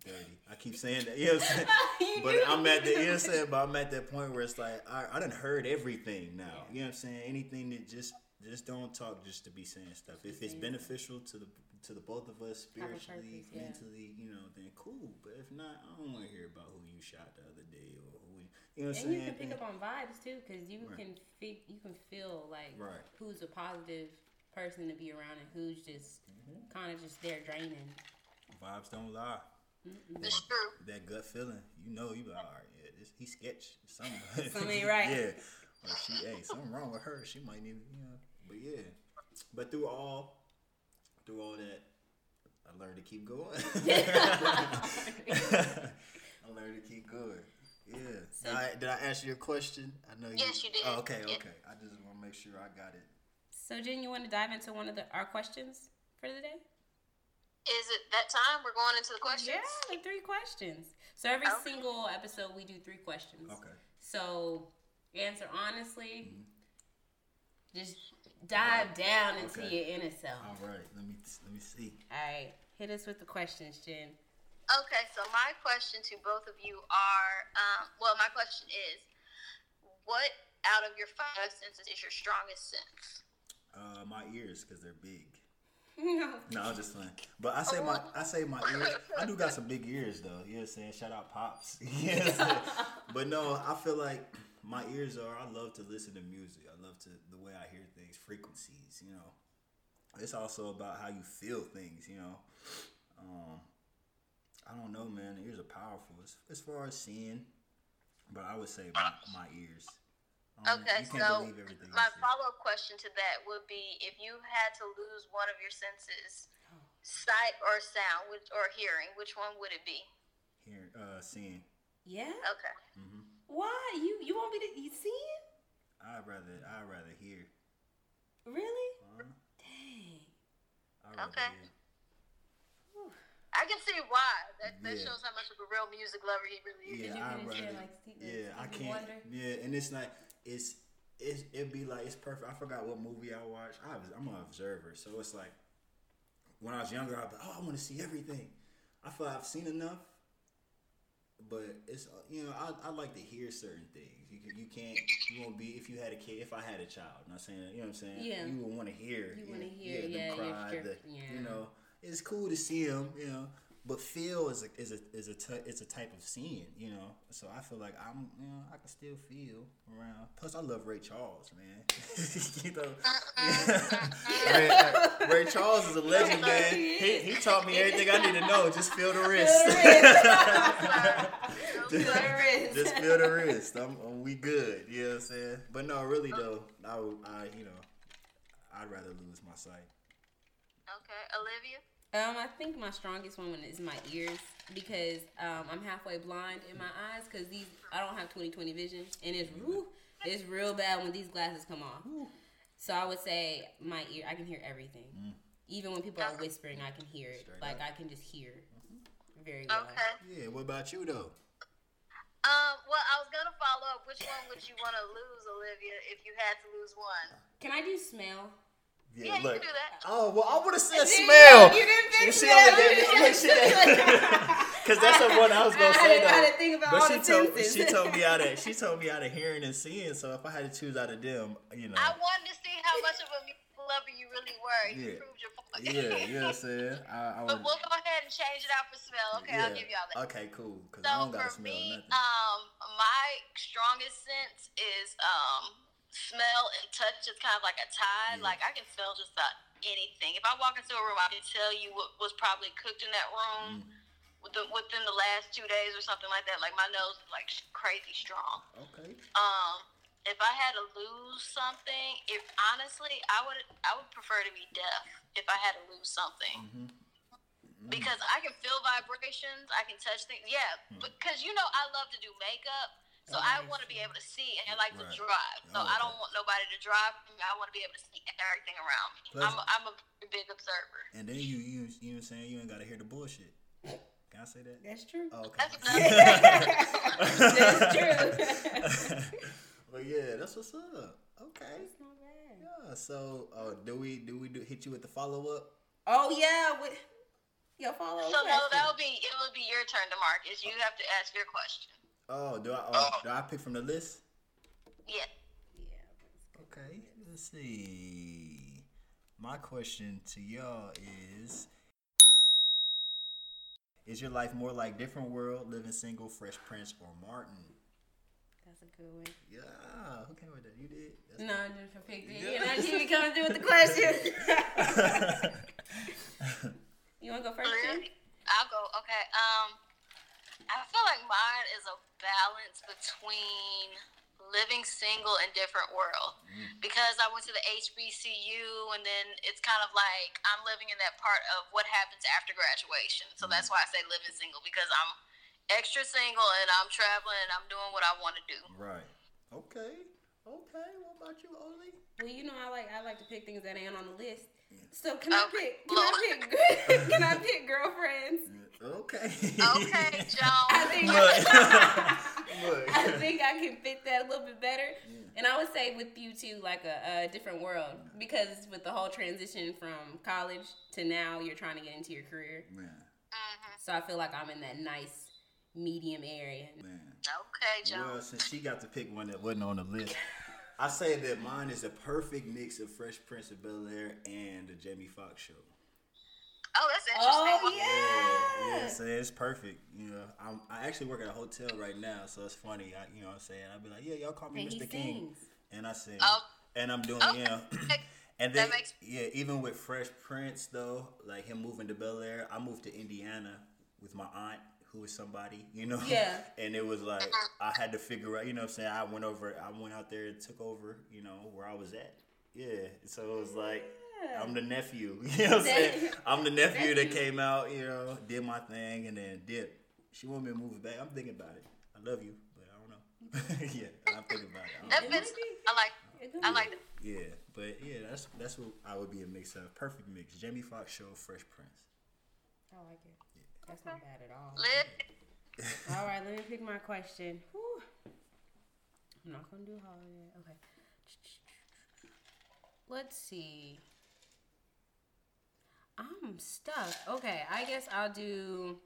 I'm about to be thirty. I keep saying that, you know what I'm saying? You but. I'm at the you what saying, but I'm at that point where it's like I I done heard everything now. You know what I'm saying? Anything that just just don't talk just to be saying stuff. If it's beneficial to the to the both of us spiritually, purpose, yeah. mentally, you know, then cool. But if not, I don't want to hear about who you shot the other day or who you, you know what I'm And you saying? can pick up on vibes too, because you Right. can fi- you can feel like Right. who's a positive person to be around and who's just Mm-hmm. kind of just there draining. Vibes don't lie. It's true. that gut feeling, you know, you be like, all right, yeah, this he sketch something. Something right. yeah, or she, hey, something wrong with her. She might need, you know, but yeah. But through all, through all that, I learned to keep going. I learned to keep going. Yeah. Did I, did I answer your question? I know you. Yes, you did. Oh, okay, Yeah. okay. I just want to make sure I got it. So, Jen, you want to dive into one of the our questions for the day? Is it that time? We're going into the questions. Yeah, the three questions. So every Okay. single episode, we do three questions. Okay. So answer honestly. Just dive down into Okay. your inner self. All right. Let me let me see. All right, hit us with the questions, Jen. Okay, so my question to both of you are, um, well, my question is, what out of your five senses is your strongest sense? Uh, my ears, cause they're big. No. No, I'm just playing. But I say my I say my ears. I do got some big ears though. You know what I'm saying? Shout out pops. You know but no, I feel like my ears are. I love to listen to music. I love to the way I hear things, frequencies. You know, it's also about how you feel things. You know, um, I don't know, man. The ears are powerful as, as far as seeing, but I would say my, my ears. Um, Okay, so believe everything. you my follow up question to that would be if you had to lose one of your senses, sight or sound, which, or hearing, which one would it be? Hearing, uh, seeing. Yeah. Okay. Why you you won't be the, you seeing? I'd rather I'd rather hear. Really? Uh, Dang. I'd Okay. I can see why. That, that Yeah. shows how much of a real music lover he really is. Yeah, you I'd rather. it like Steve- yeah, I can't. Wonder? Yeah, and it's like it's it's it'd be like it's perfect. I forgot what movie I watched. I was, I'm an observer, so it's like when I was younger, I'd be oh, I want to see everything. I feel like I've seen enough, but it's you know I, I like to hear certain things. You you can't you won't be if you had a kid. If I had a child, I'm not saying you know what I'm saying. Yeah. you would want to hear. You yeah, wanna hear, yeah, yeah, cry, the, yeah. you know. It's cool to see them, you know, but feel is a is a is a t- it's a type of seeing, you know. So I feel like I'm, you know, I can still feel around. Plus, I love Ray Charles, man. you know, Ray, Ray Charles is a legend, man. He, he taught me everything I need to know. Just feel the wrist. Feel the wrist. Just feel the wrist. I'm, I'm- we good. You know what I'm saying? But no, really oh. though, I, I you know, I'd rather lose my sight. Okay, Olivia. Um, I think my strongest one is my ears because um, I'm halfway blind in my eyes because these I don't have 20/20 vision and it's whew, it's real bad when these glasses come off. So I would say my ear I can hear everything, even when people are whispering I can hear it. Straight like up. I can just hear very well. Okay. Yeah. What about you though? Um. Well, I was gonna follow up. Which one would you want to lose, Olivia, if you had to lose one? Can I do smell? Yeah, you can do that. Oh well, I would have said smell. You didn't pick She smell. only gave me- Because that's the one I was gonna I say to- I think about But all she the told senses. she told me out of she told me out of hearing and seeing. So if I had to choose out of them, you know, I wanted to see how much of a lover you really were. You Yeah. proved your point. yeah, you know what I'm saying. I, I but we'll go ahead and change it out for smell. Okay, I'll give y'all that. Okay, cool. So for me, nothing. um, my strongest sense is um smell and touch. is kind of like a tie. Yeah. Like I can smell just about anything. If I walk into a room, I can tell you what was probably cooked in that room Mm. within, within the last two days or something like that. Like my nose is like crazy strong. okay. Um, if I had to lose something, if honestly, I would I would prefer to be deaf if I had to lose something. Mm-hmm. because I can feel vibrations, I can touch things. Yeah, Mm. because you know I love to do makeup, so Oh, I want to be able to see and I like Right. to drive. So Oh, I don't okay. want nobody to drive. me. I want to be able to see everything around me. Plus- I'm a, I'm a big observer. And then you you you know what I'm saying you ain't gotta hear the bullshit. Can I say that? That's true. Oh, okay. That's That's true. but yeah, that's what's up. Okay. That's not bad. Yeah. So, uh, do we do we do hit you with the follow up? Oh yeah, with your follow-up So no, that'll be it. Would be your turn, Demarcus. You have to ask your question. Oh, do I oh, do I pick from the list? Yeah. Yeah. Okay. Let's see. My question to y'all is: Is your life more like Different World, Living Single, Fresh Prince, or Martin? That's a good one. Yeah. Who came with that? You did. That's No, I just picked it. Yeah. You know, you coming through with the questions. you want to go first? Jen? I'll go. Okay. Um, I feel like mine is a balance between living single and different world mm. because I went to the HBCU and then it's kind of like I'm living in that part of what happens after graduation. So that's mm. why I say living single because I'm extra single and I'm traveling and I'm doing what I want to do. right. Okay. Okay. What about you, Oli? Well, you know, I like I like to pick things that ain't on the list. So can I pick? Can I pick? can I pick girlfriends? Okay. Okay, Joan. I think Look. I think I can fit that a little bit better. And I would say with you too, like a, a different world, because with the whole transition from college to now, you're trying to get into your career. Man, mm-hmm. So I feel like I'm in that nice medium area. man. Okay, Joan. Well, since she got to pick one that wasn't on the list, I say that mine is a perfect mix of Fresh Prince of Bel Air and the Jamie Foxx show. Oh, that's interesting. Oh yeah. yeah, so it's perfect. You know, I'm, I actually work at a hotel right now, so it's funny. I, you know, what I'm saying I'll be like, yeah, y'all call me And Mr. King, sings. and I sing, Oh. and I'm doing, oh, Okay. you know, and That then makes- yeah, even with Fresh Prince though, like him moving to Bel Air, I moved to Indiana with my aunt. Who was somebody, you know? Yeah. And it was like I had to figure out, you know what I'm saying? I went over I went out there and took over, you know, where I was at. Yeah. So it was like Yeah. I'm the nephew. You know what I'm saying? That- I'm the nephew that came out, you know, did my thing and then did. She wanted me to move back. I'm thinking about it. I love you, but I don't know. yeah, I'm thinking about it. I That know. fits. I like. It I be. like. Yeah, but yeah, that's that's what I would be a mix of. Perfect mix. Jamie Foxx show, Fresh Prince. I like it. Yeah. That's not bad at all. Live. All right, let me pick my question. Whew. I'm not gonna do holiday. Okay. Let's see. I'm stuck. Okay, I guess I'll do.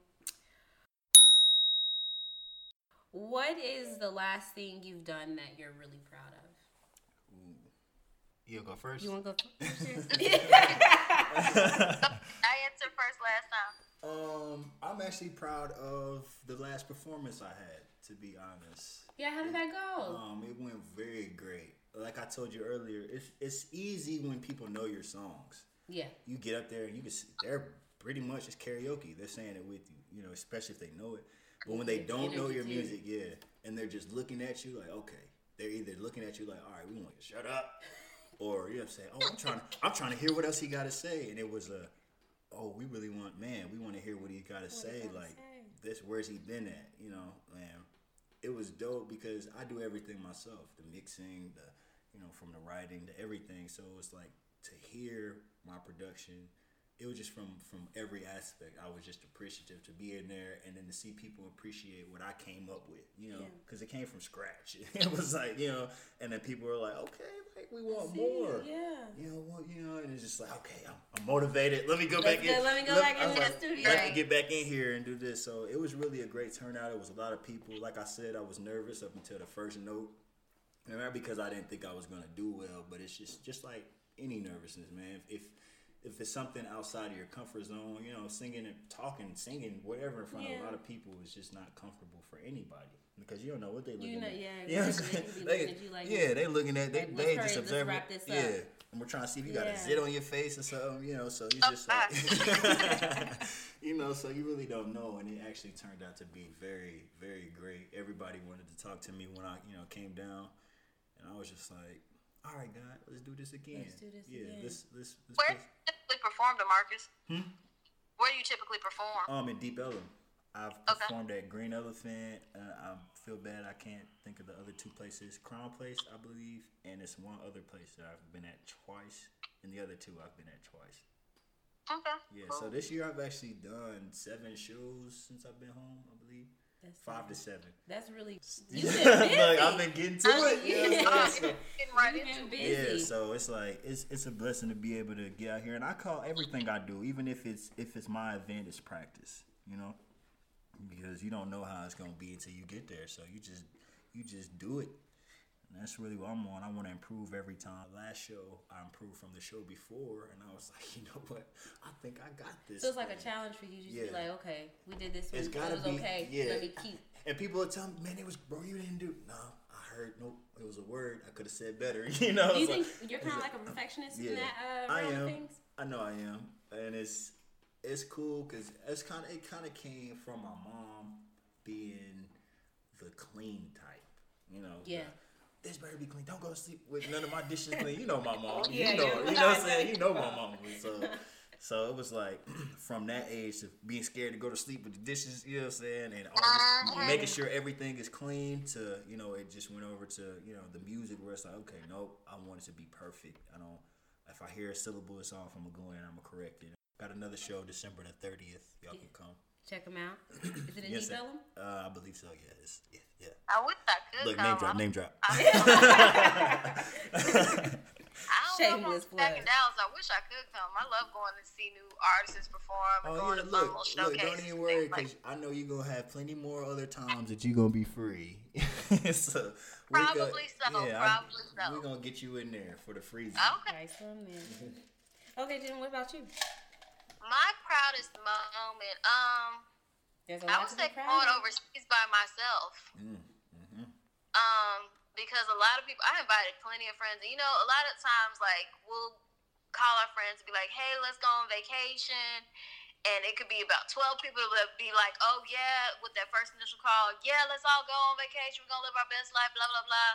What is the last thing you've done that you're really proud of? You go first. You want to go first? I answered first last time. Um, I'm actually proud of the last performance I had. To be honest, yeah, how did that go? um, it went very great. Like I told you earlier, it's it's easy when people know your songs. Yeah. You get up there and you can. s- They're pretty much it's karaoke. They're saying it with you. You know, especially if they know it. But when they It's don't know your too. music, yeah, and they're just looking at you like, okay, they're either looking at you like, all right, we want you to shut up, or you know, what I'm saying, oh, I'm trying to, I'm trying to hear what else he got to say, and it was a, oh, we really want, man, we want to hear what he got to say, like say. this, where's he been at, you know, man. It was dope because I do everything myself, the mixing, the, you know, from the writing to everything. So it was like to hear my production it was just from from every aspect. I was just appreciative to be in there, and then to see people appreciate what I came up with, you know, Yeah. because it came from scratch. it was like you know, and then people were like, okay, like we want See, more. Yeah. You know what? You know, and it's just like, okay, I'm, I'm motivated. Let me go Let's back go- in. let me go back I was into the studio. Let me get back in here and do this. So it was really a great turnout. It was a lot of people. Like I said, I was nervous up until the first note. And not because I didn't think I was gonna do well, but it's just just like any nervousness, man. If if it's something outside of your comfort zone, you know, singing and talking, singing, whatever in front of a lot of people is just not comfortable for anybody because you don't know what they looking You know, at. yeah, You know what I'm saying? They They- looking at like- yeah, they looking at they Like, they just hurry, observing. wrap this up. Yeah, and we're trying to see if you got a Yeah. zit on your face or something, you know. So it's ah, just like, ah. you know, so you really don't know, and it actually turned out to be very, very great. Everybody wanted to talk to me when I, you know, came down, and I was just like, all right, God, let's do this again. Let's do this yeah, again. Let's let's let's. Where let's- did we perform, Demarcus? Where do you typically perform? Um, in Deep Ellum. I've Okay. performed at Green Elephant. Uh, I feel bad I can't think of the other two places. Crown Place, I believe, and it's one other place that I've been at twice, and the other two I've been at twice. Okay. Yeah, so this year I've actually done seven shows since I've been home. I believe That's five to seven. That's really. You've been busy. like I've been getting to it. You know what I'm saying? Getting right You've into been it. Yeah, so it's like it's it's a blessing to be able to get out here, and I call everything I do, even if it's if it's my event, it's practice. You know, because you don't know how it's gonna be until you get there. So you just you just do it. And that's really what I'm on. I want to improve every time. Last show, I improved from the show before, and I was like, you know what? I think I got this. So it's like a challenge for you. Just be like, okay, we did this one. It's It gotta was be- okay. yeah. Let me keep. And people would tell me, man, it was bro, you didn't do. No, I heard nope. It was a word. I could have said better. You know. Do you It's like- think you're kind of like a perfectionist in Yeah, that uh, I am. things? I know I am, and it's it's cool because it's kind of it kind of came from my mom being the clean type, you know. the, Yeah. this better be clean. Don't go to sleep with none of my dishes clean. You know my mom. Yeah, you know, you know what I'm saying. You know my mom. So, so it was like from that age to being scared to go to sleep with the dishes. You know what I'm saying, and all this, making sure everything is clean. To you know, it just went over to you know the music where it's like, okay, nope, I want it to be perfect. I don't. If I hear a syllable is off, I'm gonna go in. I'm gonna correct it. Got another show December the 30th. Y'all can come. Check them out. Is it in Yes, Deep sir. Uh, I believe so. Yeah, it's, yeah, yeah. I wish I could Look, come. name drop, name drop. I don't Shameless if I'm back in. Dallas. I wish I could come. I love going to see new artists perform Oh going yeah, to look, look, showcases. don't even worry things like because I know you're gonna have plenty more other times that you're gonna be free. so we could- Probably so, yeah, probably so. We're gonna get you in there for the freezing. Okay. Nice one. Okay, Jen, what about you? My proudest moment. Um, I a I lot would to say going overseas by myself. Mm, mhm. Um, because a lot of people, I invited plenty of friends. And, you know, a lot of times, like, we'll call our friends and be like, hey, let's go on vacation. And it could be about 12 people that be like, oh, yeah, with that first initial call, yeah, let's all go on vacation. We're to live our best life, blah, blah, blah.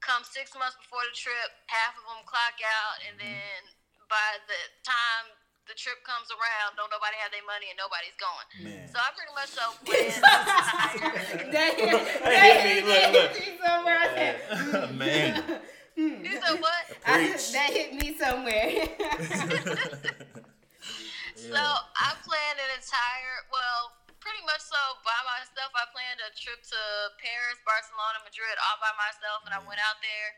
Come six months before the trip, half of them clock out. And mm-hmm. then by the time the trip comes around, don't nobody have their money and nobody's going. Man. So I pretty much so planned That hit, that hit, look, look. hit me somewhere. I said, Man. Hmm. You said what? I Preach. that hit me somewhere. So I planned an entire, well, pretty much so by myself. I planned a trip to Paris, Barcelona, Madrid, all by myself, and I mm. went out there.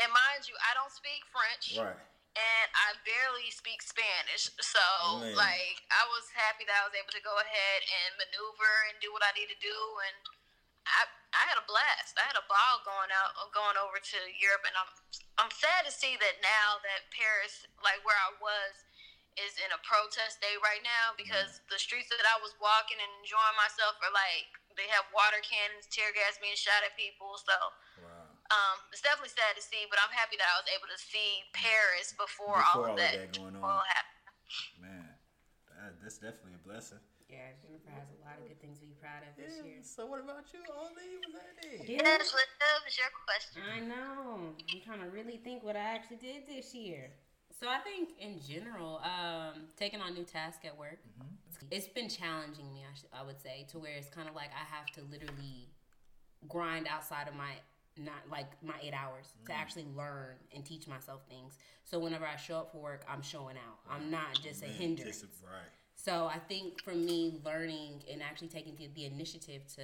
And mind you, I don't speak French, right. And I barely speak Spanish. So, Man. like, I was happy that I was able to go ahead and maneuver and do what I need to do, and I I had a blast. I had a ball going out, going over to Europe, and I'm I'm sad to see that now that Paris, like where I was, is in a protest day right now because mm. the streets that I was walking and enjoying myself are like they have water cannons, tear gas being shot at people. So Wow. Um, it's definitely sad to see, but I'm happy that I was able to see Paris before, Before all of that, going on, man, that, that's definitely a blessing. yeah, Jennifer has a lot of good things to be proud of this year. So what about you, Ollie? What's happening? Yeah. Yes, what is your question? I know. I'm trying to really think what I actually did this year. So I think in general, um, taking on new tasks at work, it's been challenging me. I, sh- I would say to where it's kind of like I have to literally grind outside of my not like my eight hours to actually learn and teach myself things. So whenever I show up for work, I'm showing out. I'm not just a Man, hindrance. just a- right. So I think for me, learning and actually taking the, the initiative to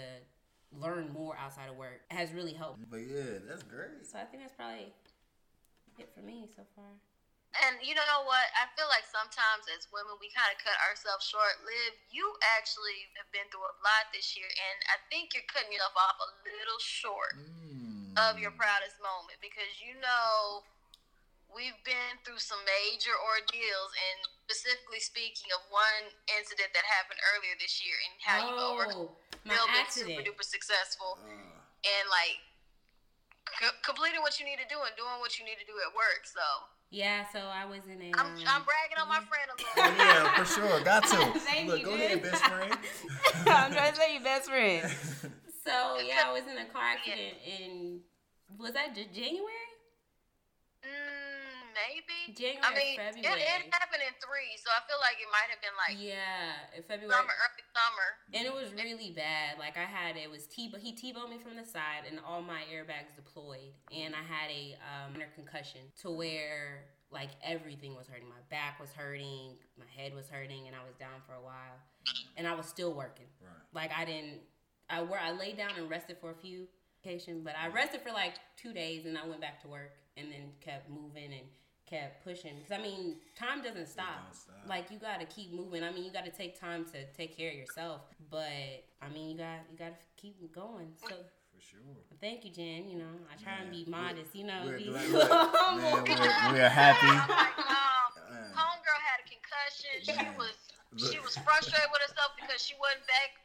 learn more outside of work has really helped. But yeah, that's great. So I think that's probably it for me so far. And you know what? I feel like sometimes as women, we kind of cut ourselves short. Liv, you actually have been through a lot this year, and I think you're cutting yourself off a little short Mm. Of your proudest moment because you know we've been through some major ordeals, and specifically speaking of one incident that happened earlier this year and how you overcome oh, my been super duper successful Uh, and like c- completing what you need to do and doing what you need to do at work. So Yeah, so I was in a. I'm, um, I'm bragging on my friend a little. oh yeah, for sure. Got to. Thank Look, you, go dude. ahead, best friend. I'm trying to say you best friend. So yeah, I was in a car accident in was that J- January? Mm, maybe. January, I mean, it, February. it happened in three, so I feel like it might have been like yeah, in February. summer, early summer. And it was really bad. Like I had it was T, but he T-boned me from the side, and all my airbags deployed, and I had a um, minor concussion to where like everything was hurting. My back was hurting, my head was hurting, and I was down for a while, and I was still working. Right. Like I didn't. I were I laid down and rested for a few vacation, but I rested for like two days, and I went back to work, and then kept moving and kept pushing. Because I mean, time doesn't stop. don't stop. Like you gotta keep moving. I mean, you gotta take time to take care of yourself. But I mean, you got you gotta keep going. So For sure. thank you, Jen. You know, I try and be modest. You know, we're be glad- look, man, we're, we're happy. Like, um, homegirl had a concussion. She was Look. She was frustrated with herself because she wasn't back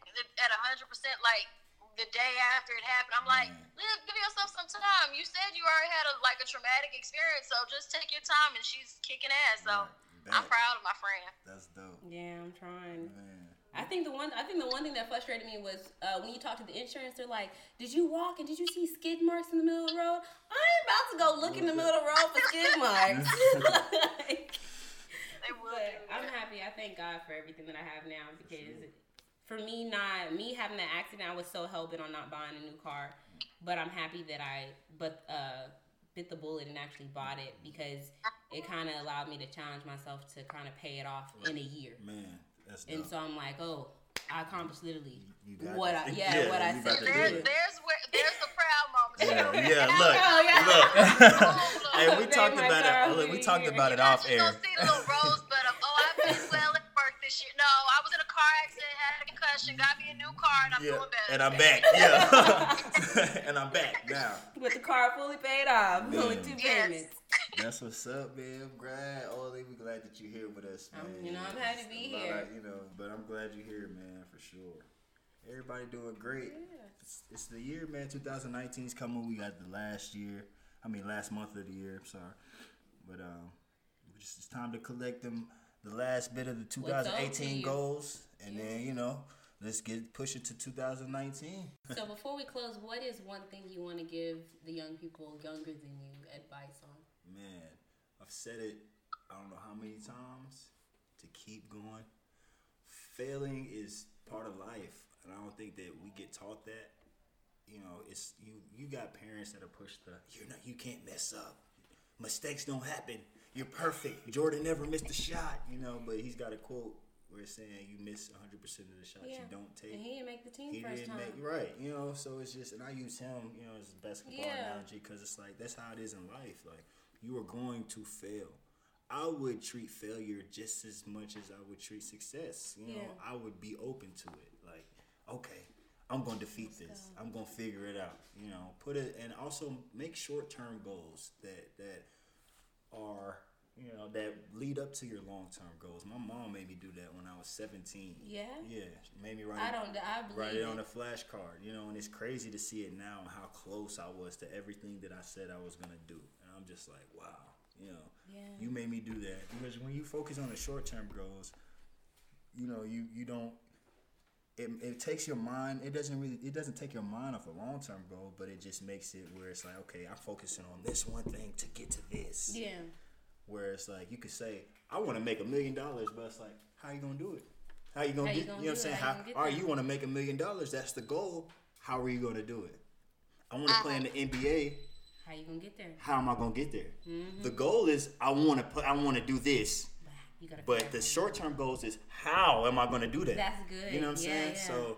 at hundred percent like the day after it happened. I'm like, Man. Liv, give yourself some time. You said you already had a like a traumatic experience, so just take your time. And she's kicking ass. So Right. I'm proud of my friend. That's dope. yeah, I'm trying. Man. I think the one I think the one thing that frustrated me was uh, when you talk to the insurance, they're like, "Did you walk and did you see skid marks in the middle of the road?" I'm about to go look in the middle of the road for skid marks. Like, They will but do I'm happy. I thank God for everything that I have now because for me, not me having that accident, I was so hell bent on not buying a new car. But I'm happy that I but uh, bit the bullet and actually bought it because it kind of allowed me to challenge myself to kind of pay it off in a year. Man, that's dope. And so I'm like, oh, I accomplished literally You got what. I yeah, Yeah, what I said about to to There's, do do. it. there's where there's the proud moment. Yeah, yeah, look, Oh, yeah. look. Oh, hey, we talked about it. Look, we talked about it You're not off just air. Had a concussion, got me a new car, and I'm Yeah, doing better. and I'm back. Yeah, and I'm back now. With the car fully paid off, Man. with two Yes. payments. That's what's up, man. I'm glad. Oh, we glad that you're here with us, man. Um, you know, I'm happy to be It's a lot here. of- you know, but I'm glad you're here, man, for sure. Everybody doing great. It's, it's the year, man. 2019 is coming. We got the last year. I mean, last month of the year. I'm sorry, but um, we it's time to collect them. The last bit of the What's up to 2018 goals, and then you know, let's get push it to 2019. So before we close, what is one thing you want to give the young people younger than you advice on? Man, I've said it I don't know how many times to keep going. Failing is part of life, and I don't think that we get taught that. You know, it's you. You got parents that are pushed the. You're not. You can't mess up. Mistakes don't happen. You're perfect. Jordan never missed a shot. You know, but he's got a quote where it's saying you miss 100 percent of the shots you don't take. And he didn't make the team He first didn't time. make right, you know. So it's just, and I use him, you know, as a basketball Yeah. analogy because it's like that's how it is in life. Like you are going to fail. I would treat failure just as much as I would treat success. You know, Yeah. I would be open to it. Like, okay, I'm going to defeat this. I'm going to figure it out. You know, put it and also make short term goals that that are you know that lead up to your long term goals. My mom made me do that when I was 17. Yeah? Yeah, she made me write. I it- don't. I believe write it on it. a flashcard, you know, and it's crazy to see it now how close I was to everything that I said I was gonna do, and I'm just like, wow, you know, Yeah. you made me do that because when you focus on the short term goals, you know, you you don't. It, it takes your mind. It doesn't really. It doesn't take your mind off a long term goal, but it just makes it where it's like, okay, I'm focusing on this one thing to get to this. Yeah. Where it's like you could say, I want to make a million dollars, but it's like, how you gonna do it? How you gonna How do? you You, gonna know what I'm saying? How you all right, you want to make a million dollars? That's the goal. How are you gonna do it? I want to play in the NBA. How you gonna get there? How am I gonna get there? Mm-hmm. The goal is I want to put. I want to do this. You. But the short term goals is how am I gonna do that? That's good. You know what I'm Yeah, saying? yeah. So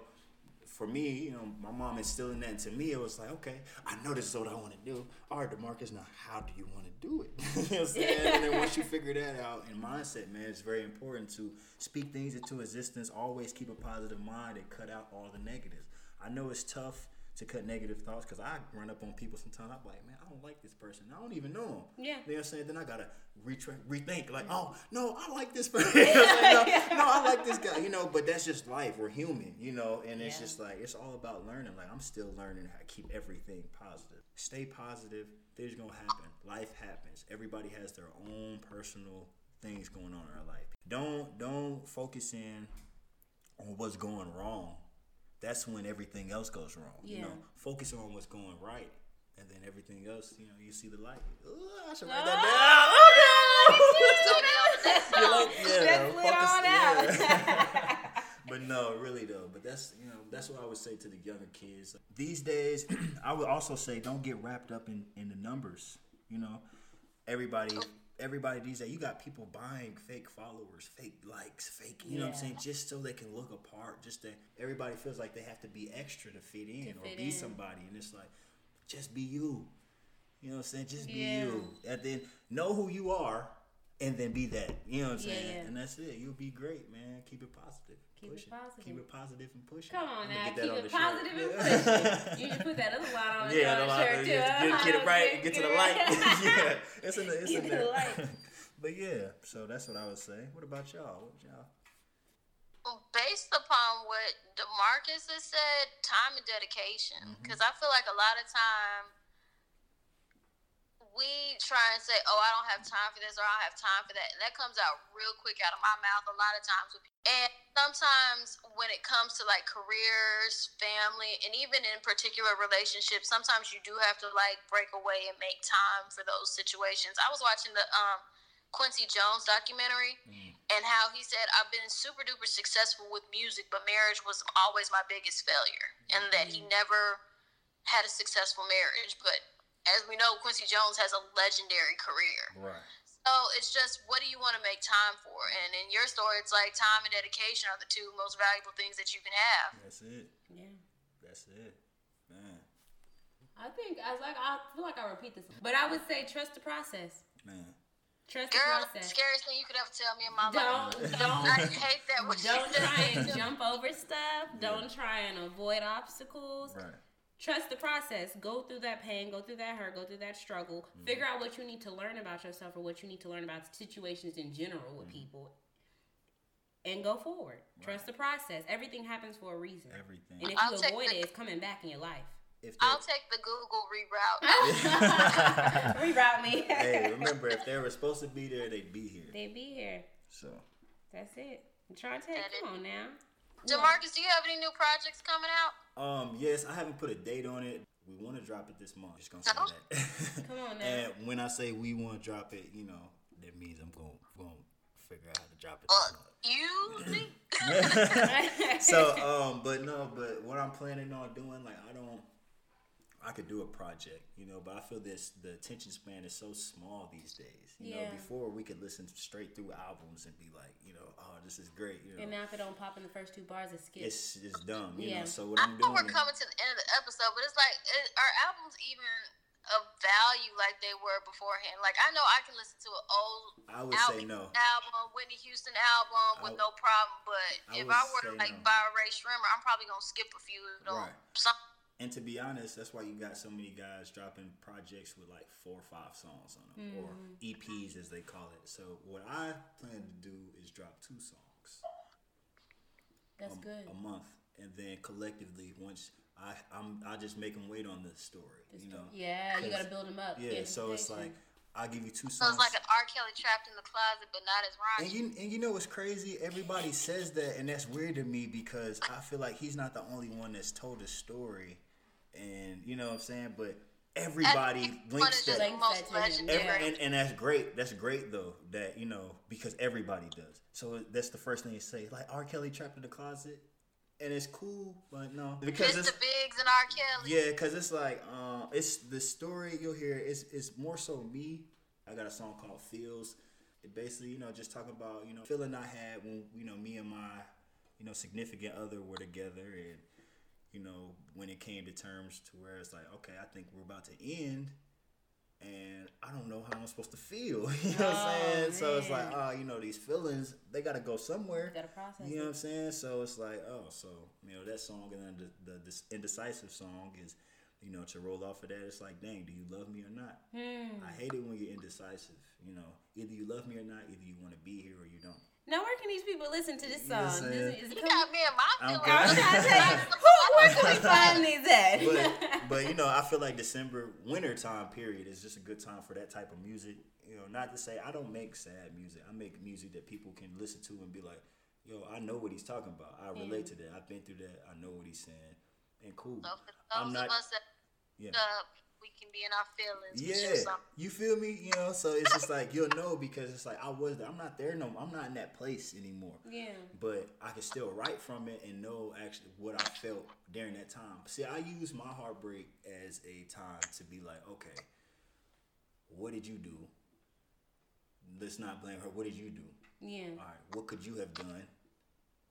for me, you know, my mom instilling that into me, it was like, okay, I know this is what I want to do. All right, Demarcus, now how do you want to do it? you know what I'm saying? and then once you figure that out, and mindset, man, it's very important to speak things into existence. Always keep a positive mind and cut out all the negatives. I know it's tough to cut negative thoughts because I run up on people sometimes. I'm like, man, I don't like this person. I don't even know him. Yeah. You know what I'm saying? Then I gotta retra- rethink, like, oh no, I like this person. You know what no, no, I like this guy. You know, but that's just life. We're human, you know, and it's Yeah. just like it's all about learning. Like I'm still learning how to keep everything positive. Stay positive. Things gonna happen. Life happens. Everybody has their own personal things going on in their life. Don't don't focus in on what's going wrong. That's when everything else goes wrong. You know, focus on what's going right. And then everything else, you know, you see the light. Ooh, I should write that You're like, yeah, lit focus- on yeah. but no, really though. But that's you know that's what I would say to the younger kids these days. I would also say don't get wrapped up in in the numbers. You know, everybody. Everybody these days, you got people buying fake followers, fake likes, fake, you know what I'm saying, just so they can look apart. Just that everybody feels like they have to be extra to fit in or fit be in. somebody, and it's like, just be you. You know what I'm saying? Just be Yeah. you. And then know who you are and then be that. You know what I'm saying? yeah. And that's it. You'll be great, man. Keep it positive. Keep push it positive. Keep it positive and push it. Come on now, get that keep on it the shirt. positive and Yeah. push it. You should put that other line on Yeah, the the line, shirt too. yeah, get, get it right, get to the light. yeah, it's in the, it's Get in to the there. light. but yeah, so that's what I would say. What about y'all? What y'all? based upon what Demarcus has said, time and dedication. Mm-hmm. Because I feel like a lot of time we try and say, "Oh, I don't have time for this," or "I don't have time for that," and that comes out real quick out of my mouth a lot of times. With and sometimes when it comes to like careers, family, and even in particular relationships, sometimes you do have to like break away and make time for those situations. I was watching the um, Quincy Jones documentary and how he said, I've been super duper successful with music, but marriage was always my biggest failure. And that he never had a successful marriage. But as we know, Quincy Jones has a legendary career. Right. So it's just, what do you want to make time for? And in your story, it's like time and dedication are the two most valuable things that you can have. That's it. Yeah. That's it. Man. I think I like I feel like I repeat this, but I would say trust the process. Man. Trust the Girl, process. scariest thing you could ever tell me in my Don't life. don't I hate that. When don't try and jump over stuff. Don't try and avoid obstacles. Right. Trust the process. Go through that pain. Go through that hurt. Go through that struggle. Mm-hmm. Figure out what you need to learn about yourself or what you need to learn about situations in general with Mm-hmm. people, and go forward. Trust the process. Everything happens for a reason. Everything. And if I'll you avoid the- it, it's coming back in your life. If I'll take the Google reroute. Reroute me. hey, remember if they were supposed to be there, they'd be here. They'd be here. So That's it. I'm trying to take. That Come on now. Demarcus, do you have any new projects coming out? Um, yes, I haven't put a date on it. We want to drop it this month. Just gonna say Oh. that. Come on now. and when I say we want to drop it, you know, that means I'm gonna going to figure out how to drop it. Uh, you month. so, um, but no, but what I'm planning on doing, like, I don't. I could do a project, you know, but I feel this the attention span is so small these days. You know, before we could listen straight through albums and be like, you know, oh, this is great. You know, and now if it don't pop in the first two bars, it's skip. it's it's dumb. You Yeah. know, so what I I'm know doing. we're coming to the end of the episode, but it's like, is, are albums even of value like they were beforehand? Like, I know I can listen to an old I would say no. album, Whitney Houston album with I- no problem, but I if I were to like no. buy Rae Sremmurd, I'm probably gonna skip a few of them. Right. Some, And to be honest, that's why you got so many guys dropping projects with like four or five songs on them, or mm. EPs as they call it. So what I plan to do is drop two songs That's a, good. a month, and then collectively, once I I'm, I just make them wait on the story. You know. yeah, you gotta build them up. Yeah. So it's like Anticipation. I give you two so songs. it's like an R. Kelly trapped in the closet, but not as And you and you know what's crazy? Everybody says that, and that's weird to me because I feel like he's not the only one that's told a story, and you know what I'm saying. But everybody One links that. the Links most that to. Every, and, and that's great. That's great though. That you know because everybody does. So that's the first thing you say. Like R. Kelly trapped in the closet, and it's cool, but no because Mr. it's Biggs and R. Kelly. yeah, because it's like uh, it's the story you'll hear. It's it's more so me. I got a song called Feels. It basically, you know, just talking about you know feeling I had when you know me and my you know significant other were together, and you know when it came to terms to where it's like, okay, I think we're about to end, and I don't know how I'm supposed to feel. You know what I'm Oh, saying? So it's like, man. oh, you know, these feelings they got to go somewhere. You gotta process You know what I'm saying? So it's like, oh, so you know that song and then the, the, this indecisive song is, you know, to roll off of that. It's like, dang, do you love me or not? Hmm. I hate it when you're indecisive. You know, either you love me or not, either you want to be here or you don't. Now where can these people listen to this You know what song? I'm Does saying? it, is it You coming? got me in my I'm feelings. good. I was trying to tell who, where can we find these at? But but you know, I feel like December winter time period is just a good time for that type of music. You know, not to say I don't make sad music. I make music that people can listen to and be like, yo, I know what he's talking about. I relate to that. I've been through that. I know what he's saying. And cool. So for I'm not. of us that Yeah. up we can be in our feelings. Yeah, you feel me? You know, so it's just like you'll know because it's like I was there. I'm not there no. I'm not in that place anymore. Yeah. But I can still write from it and know actually what I felt during that time. See, I use my heartbreak as a time to be like, okay, what did you do? Let's not blame her. What did you do? Yeah. All right, what could you have done?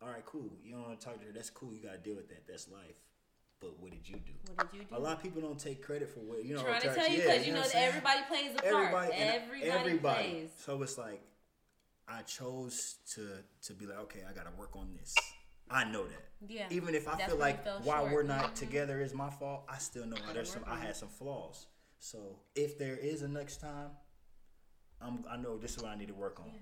All right, cool. You don't want to talk to her. That's cool. You got to deal with that. That's life. But what did you do? What did you do? A lot of people don't take credit for what you know. trying to tell you yeah, because you know everybody plays a part. everybody, Everybody, plays. So it's like I chose to to be like, okay, I got to work on this. I know that. Yeah. Even if I That's feel like why short. we're not Mhm. together is my fault, I still know Gotta there's some. I had some flaws. So if there is a next time, I'm. I know this is what I need to work on.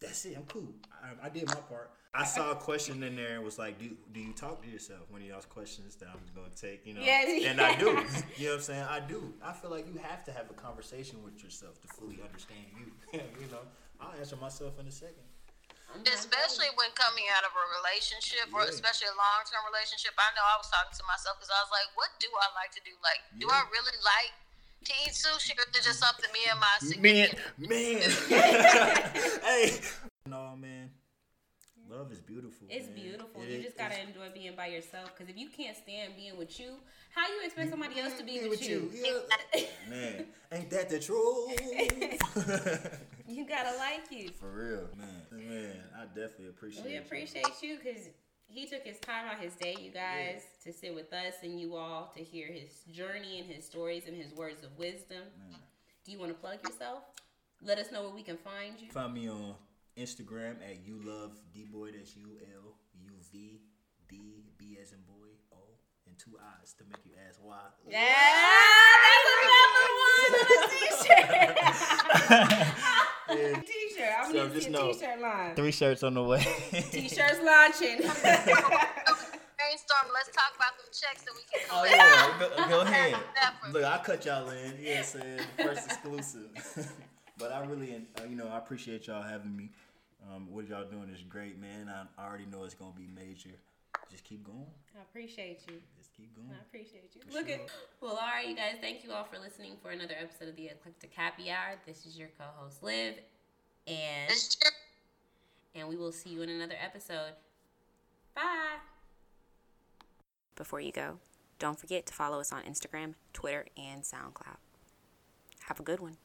That's it. I'm cool. I, I did my part. I saw a question in there and was like, "Do do you talk to yourself?" One of y'all's questions that I'm gonna take, you know. Yes, and I do. You know what I'm saying? I do. I feel like you have to have a conversation with yourself to fully understand you. you know. I'll answer myself in a second. Especially when coming out of a relationship, or Yeah. especially a long term relationship. I know I was talking to myself because I was like, what do I like to do? Like, do I really like to eat sushi, or is it just something me and my Man, significant man. hey. No, man. Love is beautiful. It's man. beautiful. It you just gotta enjoy being by yourself. Because if you can't stand being with you, how you expect somebody else to be be with, you? Yeah. Man, ain't that the truth? You gotta like you. For real, man. Man, I definitely appreciate. We you. appreciate you because he took his time out his day, you guys, to sit with us and you all to hear his journey and his stories and his words of wisdom. Do you want to plug yourself? Let us know where we can find you. Find me on Instagram at you love d boy. That's U L U V D B as in boy O and two eyes to make you ask why. Yeah, that's another one on the t-shirt. Yeah. t-shirt. I'm So gonna just see a know- t-shirt line. Three shirts on the way. T-shirts launching. brainstorm? Let's talk about them checks that we can Oh yeah, go, go ahead. Look, I cut y'all in. You know what I'm saying? First exclusive. but I really, uh, you know, I appreciate y'all having me. Um, what y'all doing is great, man. I, I already know it's gonna be major. Just keep going. I appreciate you. Just keep going. I appreciate you. For Look sure. at well, all right, you guys. Thank you all for listening for another episode of the Eclectic Happy Hour. This is your co-host Liv, and and we will see you in another episode. Bye. Before you go, don't forget to follow us on Instagram, Twitter, and SoundCloud. Have a good one.